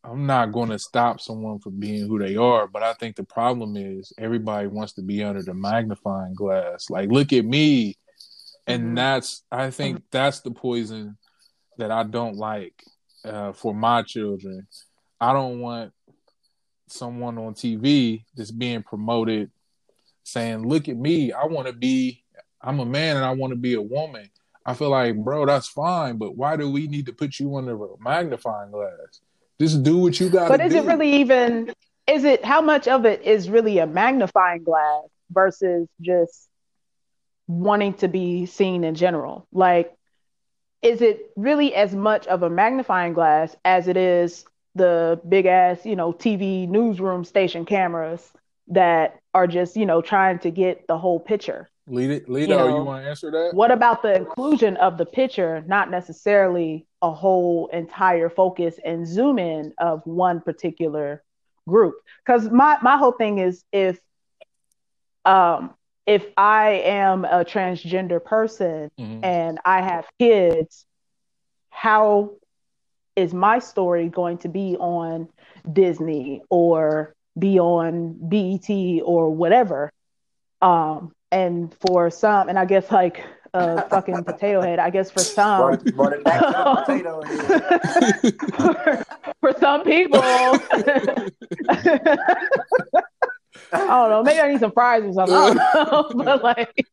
I'm not going to stop someone from being who they are, but I think the problem is everybody wants to be under the magnifying glass. Like, look at me, and Mhm. that's I think that's the poison that I don't like uh, for my children. I don't want someone on TV that's being promoted saying, "Look at me, I want to be. I'm a man and I want to be a woman." I feel like, bro, that's fine, but why do we need to put you under a magnifying glass? Just do what you got to But do. is it really even? Is it how much of it is really a magnifying glass versus just wanting to be seen in general? Like, is it really as much of a magnifying glass as it is the big ass, you know, TV newsroom station cameras that are just, you know, trying to get the whole picture? Lead it, Lito, you know, you want to answer that? What about the inclusion of the picture, not necessarily a whole entire focus and zoom in of one particular group? Because my my whole thing is if um if I am a transgender person Mhm. and I have kids, how is my story going to be on Disney or be on BET or whatever? Um, and for some, and I guess like a fucking potato head, I guess for some, Brought it, back to the (laughs) potato head. for, (laughs) for some people, (laughs) I don't know, maybe I need some fries or something. I don't (laughs) know, (laughs) but like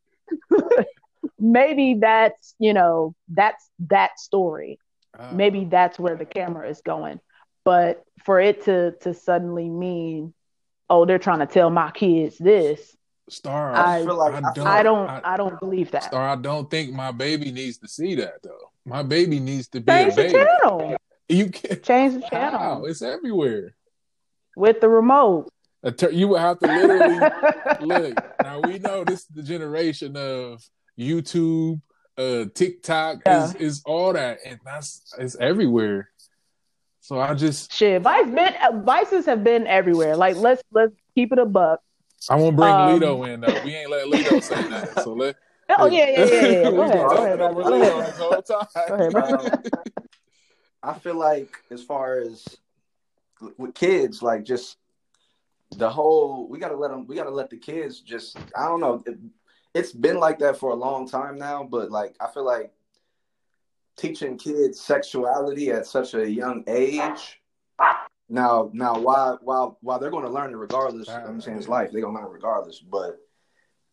maybe that's you know that's that story. Uh, Maybe that's where the camera is going. But for it to to suddenly mean, oh, they're trying to tell my kids this, Star, I- I feel like I, feel I don't I- I don't believe that. Star, I don't think my baby needs to see that though. My baby needs to be Change a the baby. channel. You can't. Change the How? channel It's everywhere. with the remote. A tur- You would have to literally (laughs) look. Now we know this is the generation of YouTube, uh, TikTok Yeah. is is all that, and that's it's everywhere. So I just Shit, vice been vices have been everywhere. Like let's let's keep it a buck. I won't bring Um, Lito in though. We ain't let Lito say that. So let (laughs) Oh yeah, yeah, yeah, yeah. (laughs) Go ahead, go ahead, talking Go ahead. this whole time. Go ahead, bro. Um, I feel like as far as with kids, like just the whole, we gotta let them, we gotta let the kids just, I don't know, it, it's been like that for a long time now, but like I feel like teaching kids sexuality at such a young age. Now, now, while while while they're going to learn it regardless, I'm saying it's life, they're gonna learn regardless. But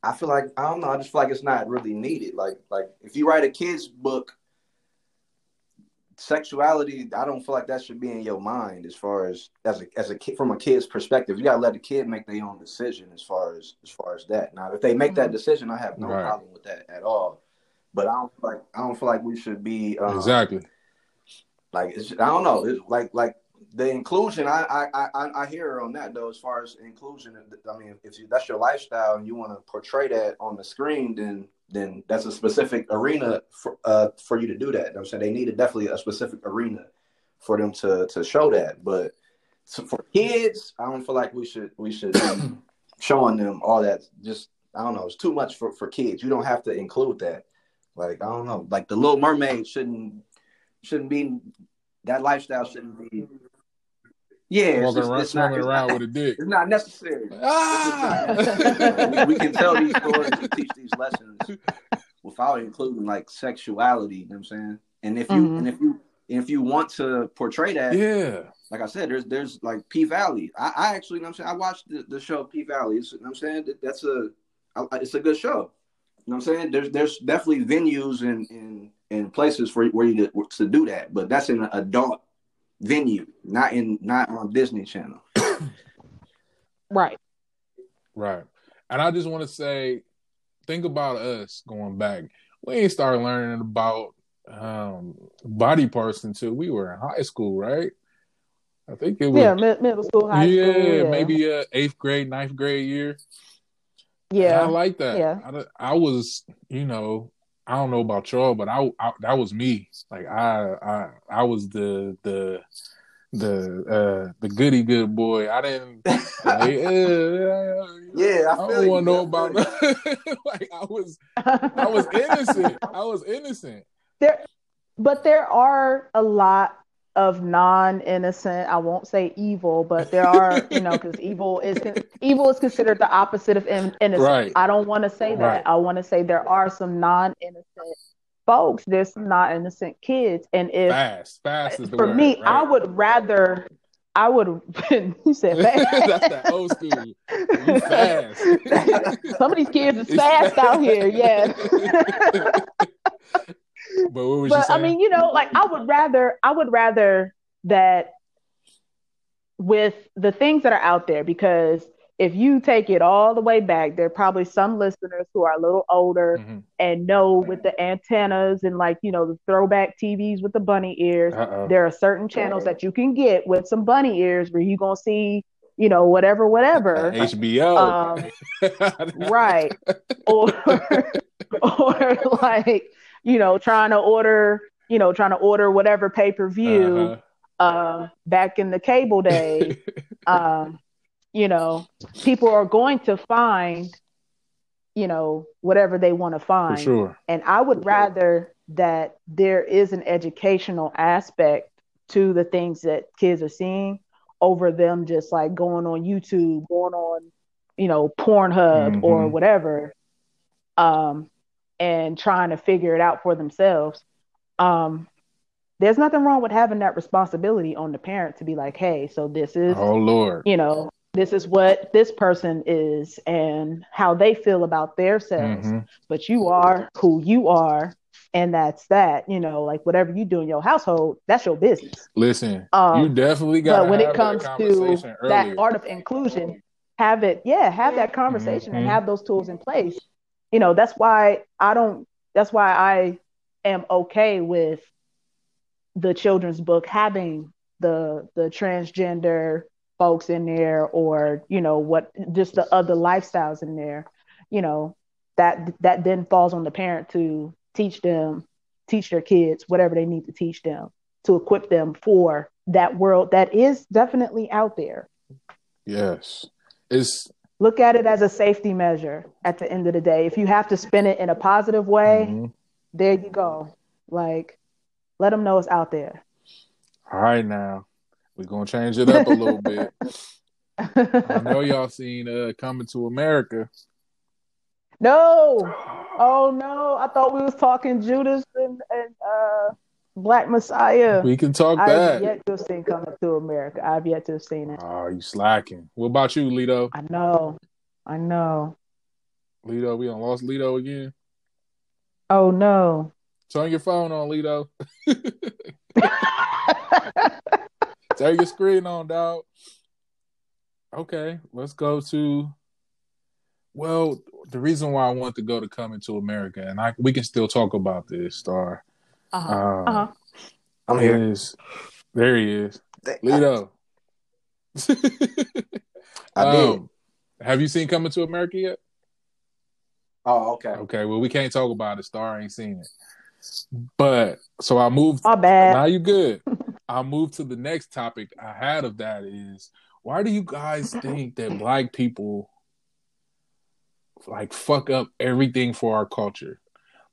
I feel like I don't know. I just feel like it's not really needed. Like like if you write a kid's book sexuality i don't feel like that should be in your mind as far as as a as a kid from a kid's perspective you got to let the kid make their own decision as far as as far as that now if they make that decision i have no Right. problem with that at all but i don't feel like i don't feel like we should be um, Exactly. like it's, I don't know, it's like like the inclusion. I I I I hear on that though. As far as inclusion, I mean, if you, that's your lifestyle and you want to portray that on the screen, then then that's a specific arena for uh for you to do that. You know I'm saying they needed definitely a specific arena for them to to show that. But so for kids, I don't feel like we should we should be (clears throat) showing them all that. Just I don't know, it's too much for for kids. You don't have to include that. Like I don't know, like the Little Mermaid shouldn't shouldn't be that lifestyle shouldn't be. Yeah, it's, Walking just- around, it's not, swimming it's around not, with a dick. it's not necessary. (laughs) Ah! we, we can tell these (laughs) stories and teach these lessons without including like sexuality. You know what I'm saying? And if you Mhm. and if you if you want to portray that, yeah. like I said, there's there's like P Valley. I, I actually, you know what I'm saying, I watched the, the show P Valley. You know what I'm saying that's a I- it's a good show. You know what I'm saying? There's there's definitely venues and and, and places for where you to, to do that, but that's in an adult venue, not in not on Disney Channel. (coughs) Right. Right. And I just want to say, think about us going back. We ain't started learning about um, body parts until we were in high school, right? I think it was Yeah, mid- middle school, high yeah, school. Yeah, maybe uh, eighth grade, ninth grade year. And Yeah. I like that. Yeah. I, I was, you know, I don't know about y'all, but I, I that was me. Like I, I, I was the the the uh the goody good boy. I didn't. (laughs) Like, uh, Yeah, I I don't want to know about (laughs) like I was I was (laughs) innocent. I was innocent. there but there are a lot of non-innocent. I won't say evil, but there are, you know, because (laughs) evil is evil is considered the opposite of in, innocent. Right. I don't want to say that. Right. I want to say there are some non-innocent folks. There's some non-innocent kids, and if Fast, fast is the for word. me, I would rather. I would. (laughs) you said (laughs) fast. That's that old school. You fast. Some of these kids is It's fast out here. Yeah. But what was you but? I mean, you know, like I would rather I would rather that with the things that are out there because if you take it all the way back, there are probably some listeners who are a little older Mhm. and know with the antennas and like, you know, the throwback TVs with the bunny ears. Uh-oh. There are certain channels that you can get with some bunny ears where you're gonna see, you know, whatever, whatever. (laughs) HBO. Um, right (laughs) or (laughs) or like you know trying to order you know trying to order whatever pay-per-view Uh-huh. um back in the cable day (laughs) um you know people are going to find you know whatever they want to For find sure. and i would rather that there is an educational aspect to the things that kids are seeing over them just like going on youtube going on you know pornhub or Mhm. whatever um and trying to figure it out for themselves um there's nothing wrong with having that responsibility on the parent to be like hey so this is Oh Lord. you know this is what this person is and how they feel about themselves Mhm. but you are who you are and that's that you know like whatever you do in your household that's your business Listen, Um, you definitely got. but when it comes to conversation that art of inclusion have it yeah have that conversation and Mhm. have those tools in place you know that's why i don't that's why i am okay with the children's book having the the transgender folks in there or you know what just the other lifestyles in there you know that that then falls on the parent to teach them teach their kids whatever they need to teach them to equip them for that world that is definitely out there. Yes, it's look at it as a safety measure at the end of the day if you have to spin it in a positive way mhm. there you go like let them know it's out there all right. Now we're gonna change it up a little (laughs) bit. I know y'all seen uh, Coming to America. no oh no i thought we was talking judas and, and uh black messiah We can talk i've that. yet to have seen coming to america i've yet to have seen it Oh, you slacking. What about you, Lito? i know i know Lito, we done lost Lito again. oh no Turn your phone on, Lito. (laughs) Turn your screen on, dog. Okay, let's go to. Well, the reason why I want to go to Coming to America, and I we can still talk about this, Star. Uh-huh. Um, Uh-huh. I'm here. Is there he is, Lito. I (laughs) did. Um, have you seen Coming to America yet? Oh, okay. Okay, well we can't talk about it. Star ain't seen it, but so I moved. my bad Now you good. (laughs) I'll move to the next topic I had of that is why do you guys think that black people like fuck up everything for our culture?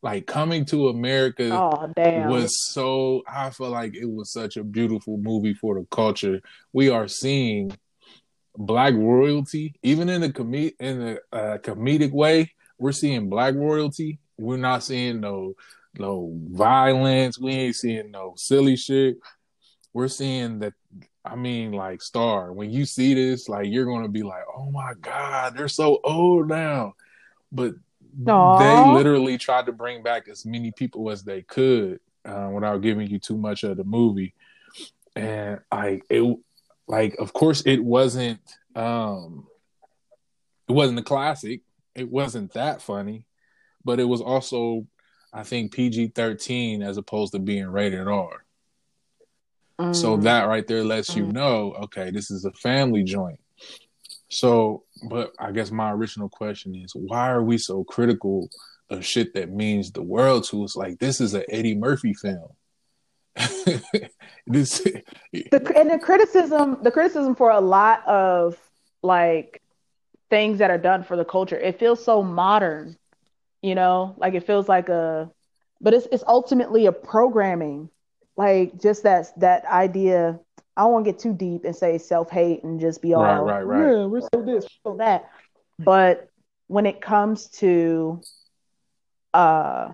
Like coming to America oh was so I feel like it was such a beautiful movie for the culture. We are seeing black royalty, even in the com- in the uh, comedic way. We're seeing black royalty. We're not seeing no no violence. We ain't seeing no silly shit. We're seeing that. I mean, like Star. When you see this, like you're gonna be like, "Oh my god, they're so old now," but Aw. they literally tried to bring back as many people as they could uh, without giving you too much of the movie. And I it, like of course it wasn't, um, it wasn't a classic. It wasn't that funny, but it was also, I think PG thirteen as opposed to being rated R. So Mm. that right there lets you Mm. know, okay, this is a family joint. So, but I guess my original question is, why are we so critical of shit that means the world to us? Like, this is an Eddie Murphy film. (laughs) this, the and the criticism the criticism for a lot of like things that are done for the culture it feels so modern you know like it feels like a but it's it's ultimately a programming like just that that idea. I don't want to get too deep and say self hate and just be all Right, right, right. Yeah, we're so this, so that. But when it comes to uh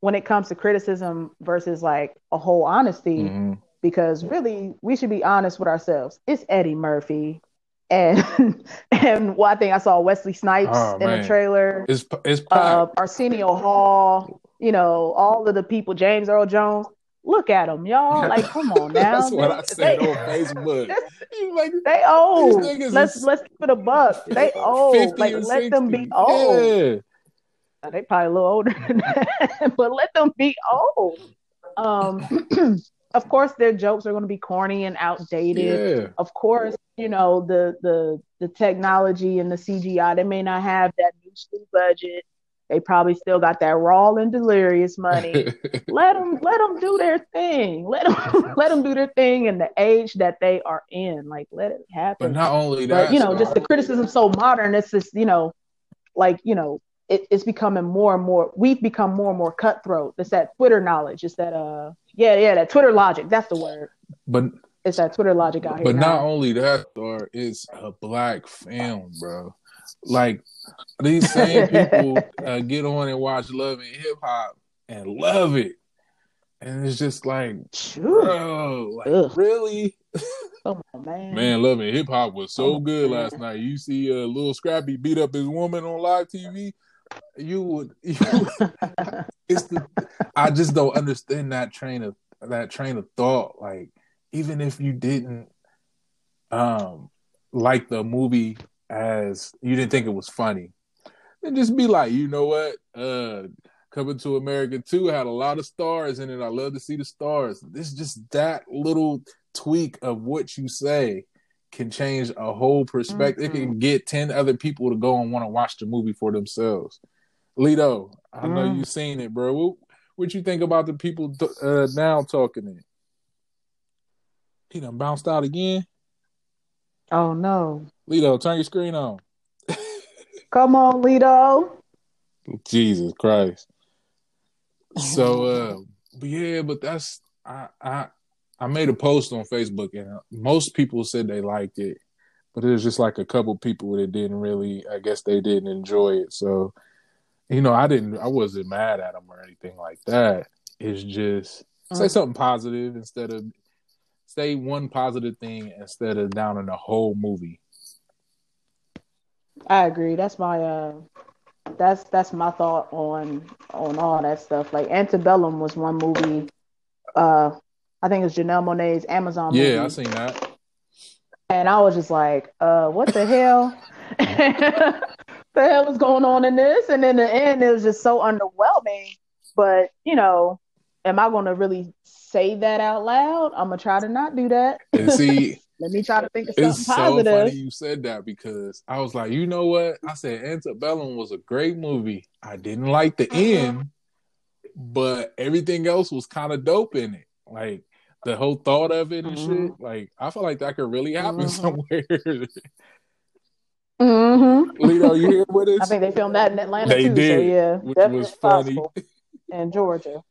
when it comes to criticism versus like a whole honesty, Mhm. because really we should be honest with ourselves. It's Eddie Murphy. And (laughs) and well, I think I saw Wesley Snipes Oh, in man. the trailer It's it's uh. Arsenio Hall, you know, all of the people, James Earl Jones. Look at them, y'all. (laughs) Like, come on now. That's what I said They, on Facebook. (laughs) Like they old. Let's is- let's keep it a buck. (laughs) They old. Like, let them be old. Yeah. They probably a little older than that, but let them be old. Um, (clears throat) of course, their jokes are going to be corny and outdated. Yeah. Of course, you know the the the technology and the CGI. They may not have that new school budget. They probably still got that raw and delirious money. (laughs) let them let them do their thing. Let them (laughs) let them do their thing in the age that they are in. Like let it happen. but not only that, But you know, just the criticism so modern. It's just you know, like you know, it, it's becoming more and more. We've become more and more cutthroat. It's that Twitter knowledge. It's that uh, yeah, yeah, that Twitter logic. That's the word. but It's that Twitter logic out here. But not now. only that, Thor, it's a black film, bro. Like these same people (laughs) uh, get on and watch Love and Hip Hop and love it, and it's just like, bro, like Ugh. really, Come on, man. man, Love and Hip Hop was so Oh, good man. last night. You see, uh, Lil Scrappy beat up his woman on live TV. You would, (laughs) you it's the I just don't understand that train of that train of thought. Like, even if you didn't um like the movie as you didn't think it was funny, then just be like, you know what? Uh Coming to America 2 had a lot of stars in it. I love to see the stars. It's just that little tweak of what you say can change a whole perspective. It can get 10 other people to go and want to watch the movie for themselves. Lito, I know Mm. you've seen it, bro. What, what you think about the people uh, now talking it? He done bounced out again. Oh no. Lito, turn your screen on. Come on, Lito. Jesus Christ. So, (laughs) uh, but yeah, but that's I I I made a post on Facebook and most people said they liked it, but it was just like a couple people that didn't really. I guess they didn't enjoy it. So, you know, I didn't. I wasn't mad at them or anything like that. It's just say Mm. something positive instead of say one positive thing instead of down in the whole movie. I agree. That's my uh that's that's my thought on on all that stuff. Like Antebellum was one movie. Uh I think it was Janelle Monae's Amazon movie. Yeah, I seen that. and I was just like, uh, what the hell? (laughs) the hell is going on in this? And in the end it was just so underwhelming. But, you know, am I gonna really say that out loud? I'm gonna try to not do that. And see, (laughs) Let me try to think of something It's so positive. funny you said that because I was like, you know what? I said Antebellum was a great movie. I didn't like the end, but everything else was kind of dope in it. Like the whole thought of it and Mhm. shit. Like I feel like that could really happen Mhm. somewhere. (laughs) hmm Lito, you here with us? I think they filmed that in Atlanta They too. So yeah, which was funny. In Georgia,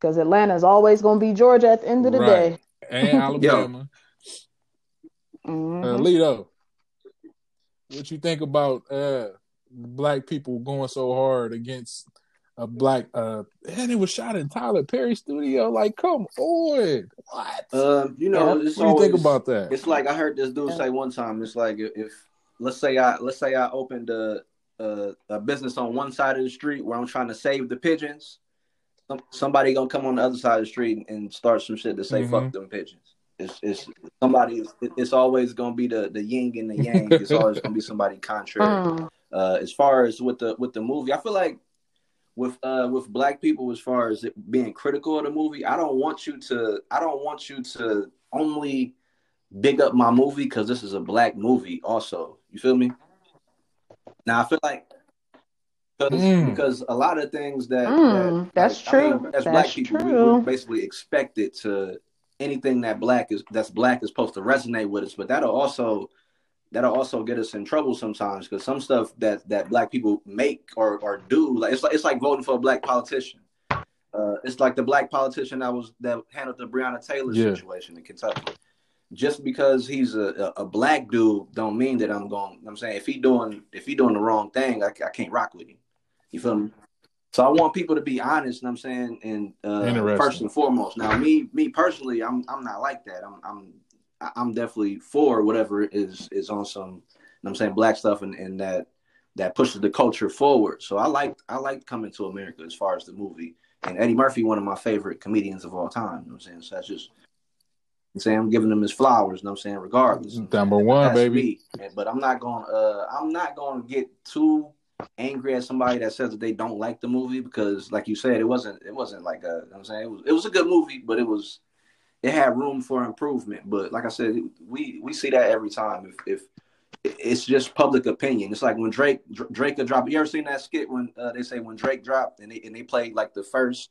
because Atlanta is always going to be Georgia at the end of the Right. day. and (laughs) Alabama. Mhm. Uh, Lito, what you think about uh black people going so hard against a black uh and it was shot in Tyler Perry studio? Like, come on. What? Uh, you know, what it's do you think about that? It's like I heard this dude say one time. It's like if, if let's say I let's say I opened a, a a business on one side of the street where I'm trying to save the pigeons. Some, somebody gonna come on the other side of the street and start some shit to say Mhm. fuck them pigeons. It's it's somebody. It's, it's always gonna be the the yin and the yang. It's always gonna be somebody contrary. Mm. (laughs) Uh, as far as with the with the movie, I feel like with uh with black people, as far as it being critical of the movie, I don't want you to I don't want you to only big up my movie because this is a black movie. Also, you feel me? Now I feel like because Mm. because a lot of things that, Mm, that that's like, I mean, true. as That's black people, we, true. we're basically expected to anything that black is that's black is supposed to resonate with us, but that'll also that'll also get us in trouble sometimes because some stuff that that black people make or or do like it's like it's like voting for a black politician. Uh, uh, it's like the black politician that was that handled the Breonna Taylor Yeah. situation in Kentucky. Just because he's a, a, a black dude, don't mean that I'm going. I'm saying if he doing if he doing the wrong thing, I, I can't rock with him. You feel me? So I want people to be honest. You know what I'm saying, and uh, first and foremost. Now, me me personally, I'm I'm not like that. I'm I'm I'm definitely for whatever is is on some. You know what I'm saying black stuff and, and that that pushes the culture forward. So I like I like coming to America as far as the movie. And Eddie Murphy, one of my favorite comedians of all time. You know what I'm saying? So that's just I'm saying I'm giving him his flowers, you know what I'm saying, regardless. Number one, baby. me. But I'm not going uh I'm not going to get too angry at somebody that says that they don't like the movie because like you said it wasn't it wasn't like a you know I'm saying it was it was a good movie but it was it had room for improvement but like I said we we see that every time if if it's just public opinion. It's like when Drake Drake will drop. You ever seen that skit when uh, they say when Drake dropped and they and they played like the first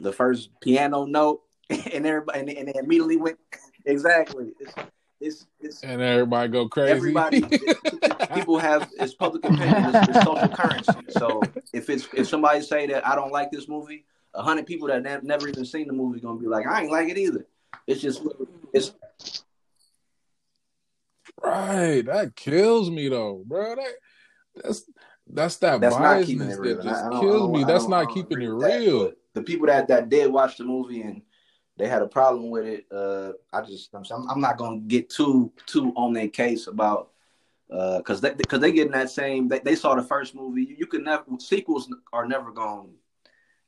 the first piano note (laughs) and everybody and they, and they immediately went exactly. It's it's, it's And everybody go crazy. everybody (laughs) people have it's public opinion. It's, it's social currency. So if it's if somebody say that I don't like this movie, a hundred people that ne- never even seen the movie gonna be like I ain't like it either. It's just it's right. That kills me though, bro. That that's that's that that's biasness that just I don't- I kills me. That's not keeping it with that, real. The people that that did watch the movie and they had a problem with it. Uh, I just I'm, I'm not gonna get too too on their case about uh because they because they getting that same they, they saw the first movie. You, you can never sequels are never gonna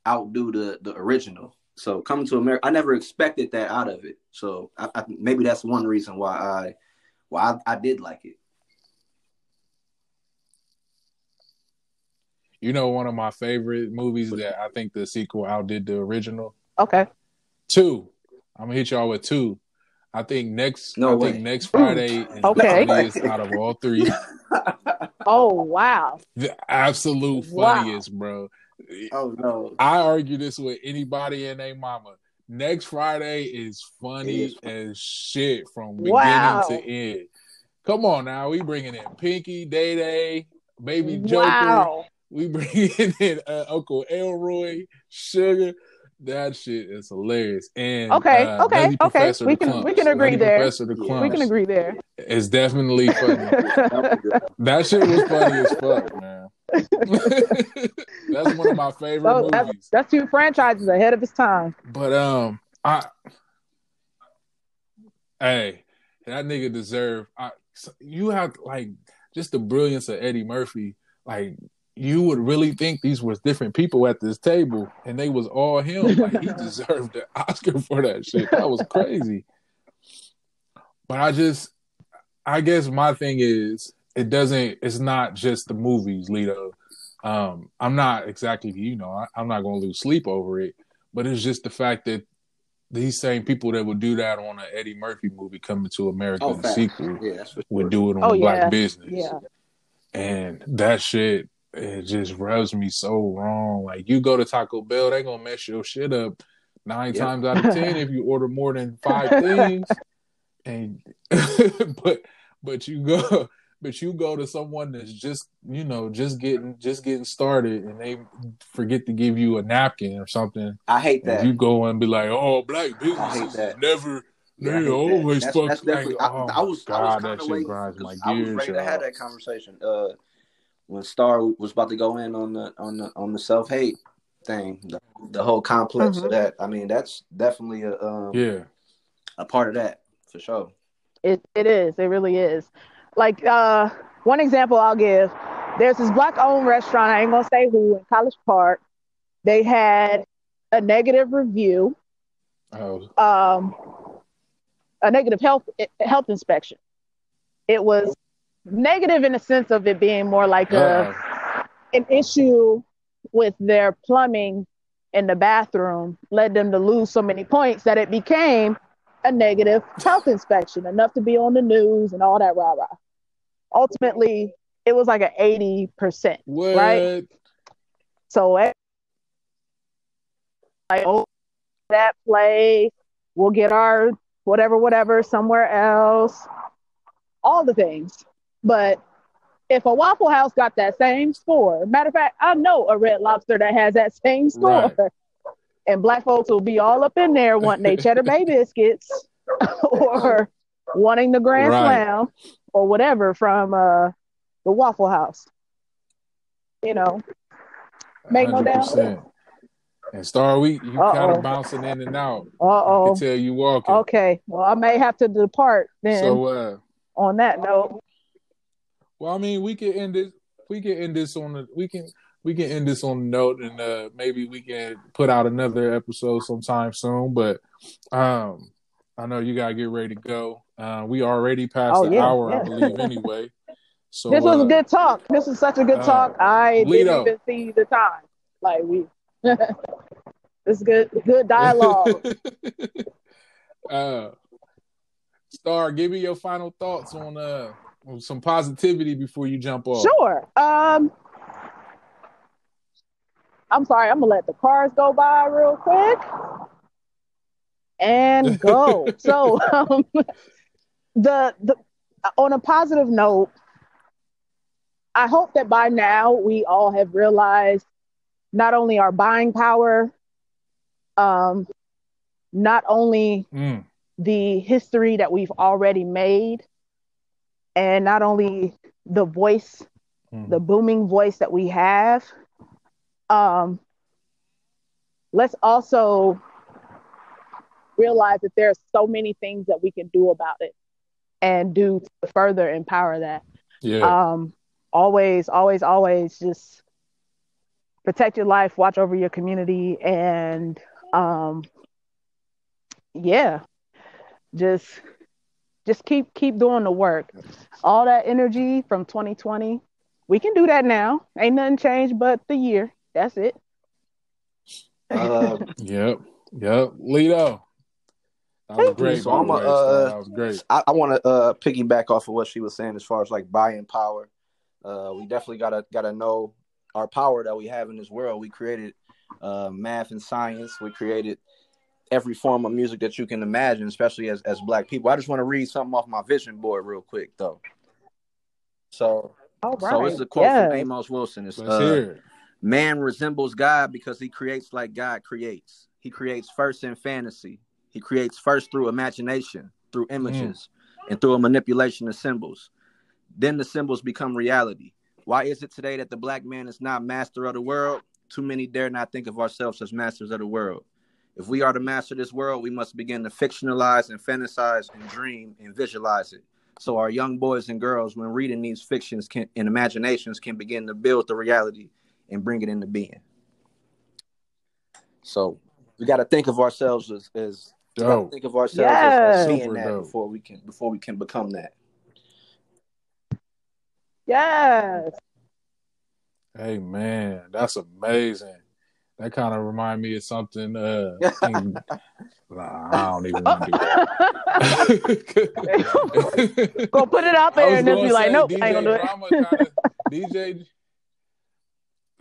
outdo the the original. So coming to America, I never expected that out of it. So I, I, maybe that's one reason why I why I, I did like it. You know, one of my favorite movies that I think the sequel outdid the original. Okay. Two. I'm gonna hit y'all with two. I think next. No I way. think next Friday is Okay. the funniest out of all three. (laughs) Oh wow. The absolute Wow. funniest, bro. Oh no. I argue this with anybody and their mama. Next Friday is funny is as shit from beginning Wow. to end. Come on now, we bringing in Pinky, Day Day, Baby Joker. Wow. We (laughs) bringing in uh, Uncle Elroy, Sugar. That shit is hilarious. And Okay, uh, okay, okay. Professor We can- Klumps. we can agree there. Professor the Yeah. We can agree there. is definitely funny. That was good. that shit was funny as fuck, man. (laughs) That's one of my favorite So that's, that's two franchises ahead of its time. But um, I, hey, that nigga deserve. I, you have like just the brilliance of Eddie Murphy. Like you would really think these was different people at this table, and they was all him. (laughs) Like he deserved the (laughs) Oscar for that shit. That was crazy. But I just, I guess my thing is, it doesn't. It's not just the movies, Lito. Um, I'm not exactly, you know, I, I'm not going to lose sleep over it, but it's just the fact that these same people that would do that on an Eddie Murphy movie coming to America, Oh, the facts. sequel, Yeah, that's for would do it on Oh, the yeah. black business. Yeah. And that shit, it just rubs me so wrong. Like you go to Taco Bell, they gonna mess your shit up nine Yep. times out of ten if you order more than five (laughs) things. And (laughs) but but you go but you go to someone that's just you know just getting just getting started and they forget to give you a napkin or something I hate that. you go and be like oh black I hate businesses never Yeah, they that. always That's- fuck that's like, definitely- oh I, I was, I God, was that kind of shit waiting. grinds my 'cause I was ready to have that conversation. Uh, when Star was about to go in on the on the on the self hate thing, the, the whole complex Mhm. of that. I mean, that's definitely a um, yeah a part of that for sure. It it is. It really is. Like uh, one example I'll give. There's this black-owned restaurant. I ain't gonna say who in College Park. They had a negative review, oh um, a negative health health inspection. It was negative in the sense of it being more like a uh, an issue with their plumbing in the bathroom led them to lose so many points that it became a negative health inspection, enough to be on the news and all that rah rah. Ultimately, it was like an 80%. Right? So, eh, like, oh, that place, we'll get our whatever, whatever somewhere else, all the things. But if a Waffle House got that same score, matter of fact, I know a Red Lobster that has that same score. Right. (laughs) and black folks will be all up in there wanting their cheddar bay biscuits (laughs) or wanting the grand Right. slam or whatever from uh, the Waffle House. You know, Make no doubt. 100%. And Star, we you kind of bouncing in and out. uh I oh. tell you walking. Okay, well, I may have to depart then. So, uh, on that note, well, I mean, we can end this. We can end this on the. We can we can end this on a note, and uh, maybe we can put out another episode sometime soon. But um, I know you gotta get ready to go. Uh, we already passed Oh, the yeah, hour, yeah. I believe. Anyway, (laughs) so this was uh, a good talk. This was such a good uh, talk. I Lito. didn't even see the time. Like we, (laughs) this is good. Good dialogue. (laughs) uh, Star, give me your final thoughts on uh on some positivity before you jump off. Sure. Um, I'm sorry. I'm gonna let the cars go by real quick and (laughs) go. so, um, the the on a positive note, I hope that by now we all have realized not only our buying power, um, not only Mm, the history that we've already made, and not only the voice mm. the booming voice that we have. Um, let's also realize that there are so many things that we can do about it and do to further empower that. yeah. Um, always, always, always just protect your life, watch over your community, and um, yeah, just just keep keep doing the work. All that energy from 2020, we can do that now. Ain't nothing changed but the year. That's it. Uh, (laughs) Yep. Yep. Lito. That was great. So I'm a, uh, that was great. I, I want to uh, piggyback off of what she was saying as far as like buying power. Uh, we definitely gotta gotta know our power that we have in this world. We created uh, math and science. We created every form of music that you can imagine, especially as as Black people. I just want to read something off my vision board real quick, though. So, All right. so it's a quote yeah. from Amos Wilson. It's uh. Man resembles God because he creates like God creates. He creates first in fantasy. He creates first through imagination, through images, and through a manipulation of symbols. Then the symbols become reality. Why is it today that the black man is not master of the world? Too many dare not think of ourselves as masters of the world. If we are to master this world, we must begin to fictionalize and fantasize and dream and visualize it. So our young boys and girls, when reading these fictions can, and imaginations, can begin to build the reality and bring it into being. So we got to think of ourselves as, as we think of ourselves as, as being that dope. before we can before we can become that. Yes. Hey man, that's amazing. That kind of remind me of something. Uh, (laughs) King- Nah, I don't even want to do that. (laughs) Go put it out there and just gonna be like, nope, DJ I ain't gonna do it. Drama kinda, DJ,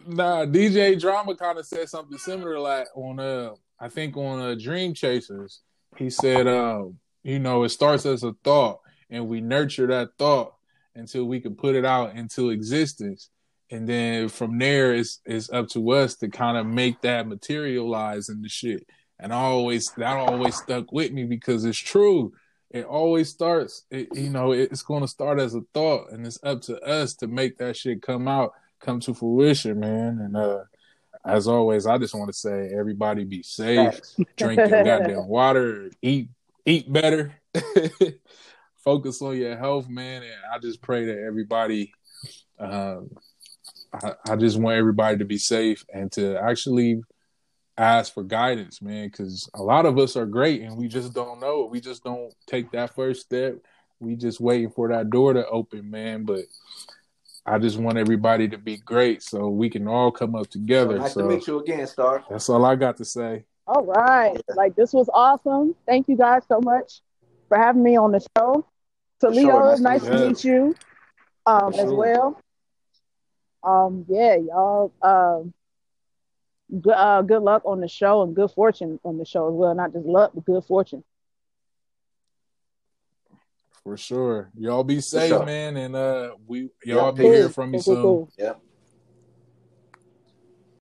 nah, DJ Drama kind of said something similar, like on uh, I think on uh, Dream Chasers. He said, um, you know, it starts as a thought, and we nurture that thought until we can put it out into existence, and then from there, it's it's up to us to kind of make that materialize in the shit. And I always that always stuck with me because it's true. It always starts it, you know it's going to start as a thought and it's up to us to make that shit come out come to fruition man. And uh as always i just want to say everybody be safe (laughs) drink your goddamn (laughs) water eat eat better. (laughs) Focus on your health man. And i just pray that everybody um I, I just want everybody to be safe and to actually ask for guidance, man, because a lot of us are great and we just don't know. We just don't take that first step. We just waiting for that door to open, man. But I just want everybody to be great so we can all come up So together. nice So, to meet you again, Star. that's all I got to say. All right. Like this was awesome. Thank you guys so much for having me on the show. For Talito, sure. Nice nice, to meet to you. meet you um, For as well. Um, yeah, y'all. Um, good, uh, good luck on the show and good fortune on the show as well. Not just luck, but good fortune. For sure. Y'all be safe, sure. man. And uh we y'all Yeah, be peace. here from me Cool, cool, soon. cool. Yeah.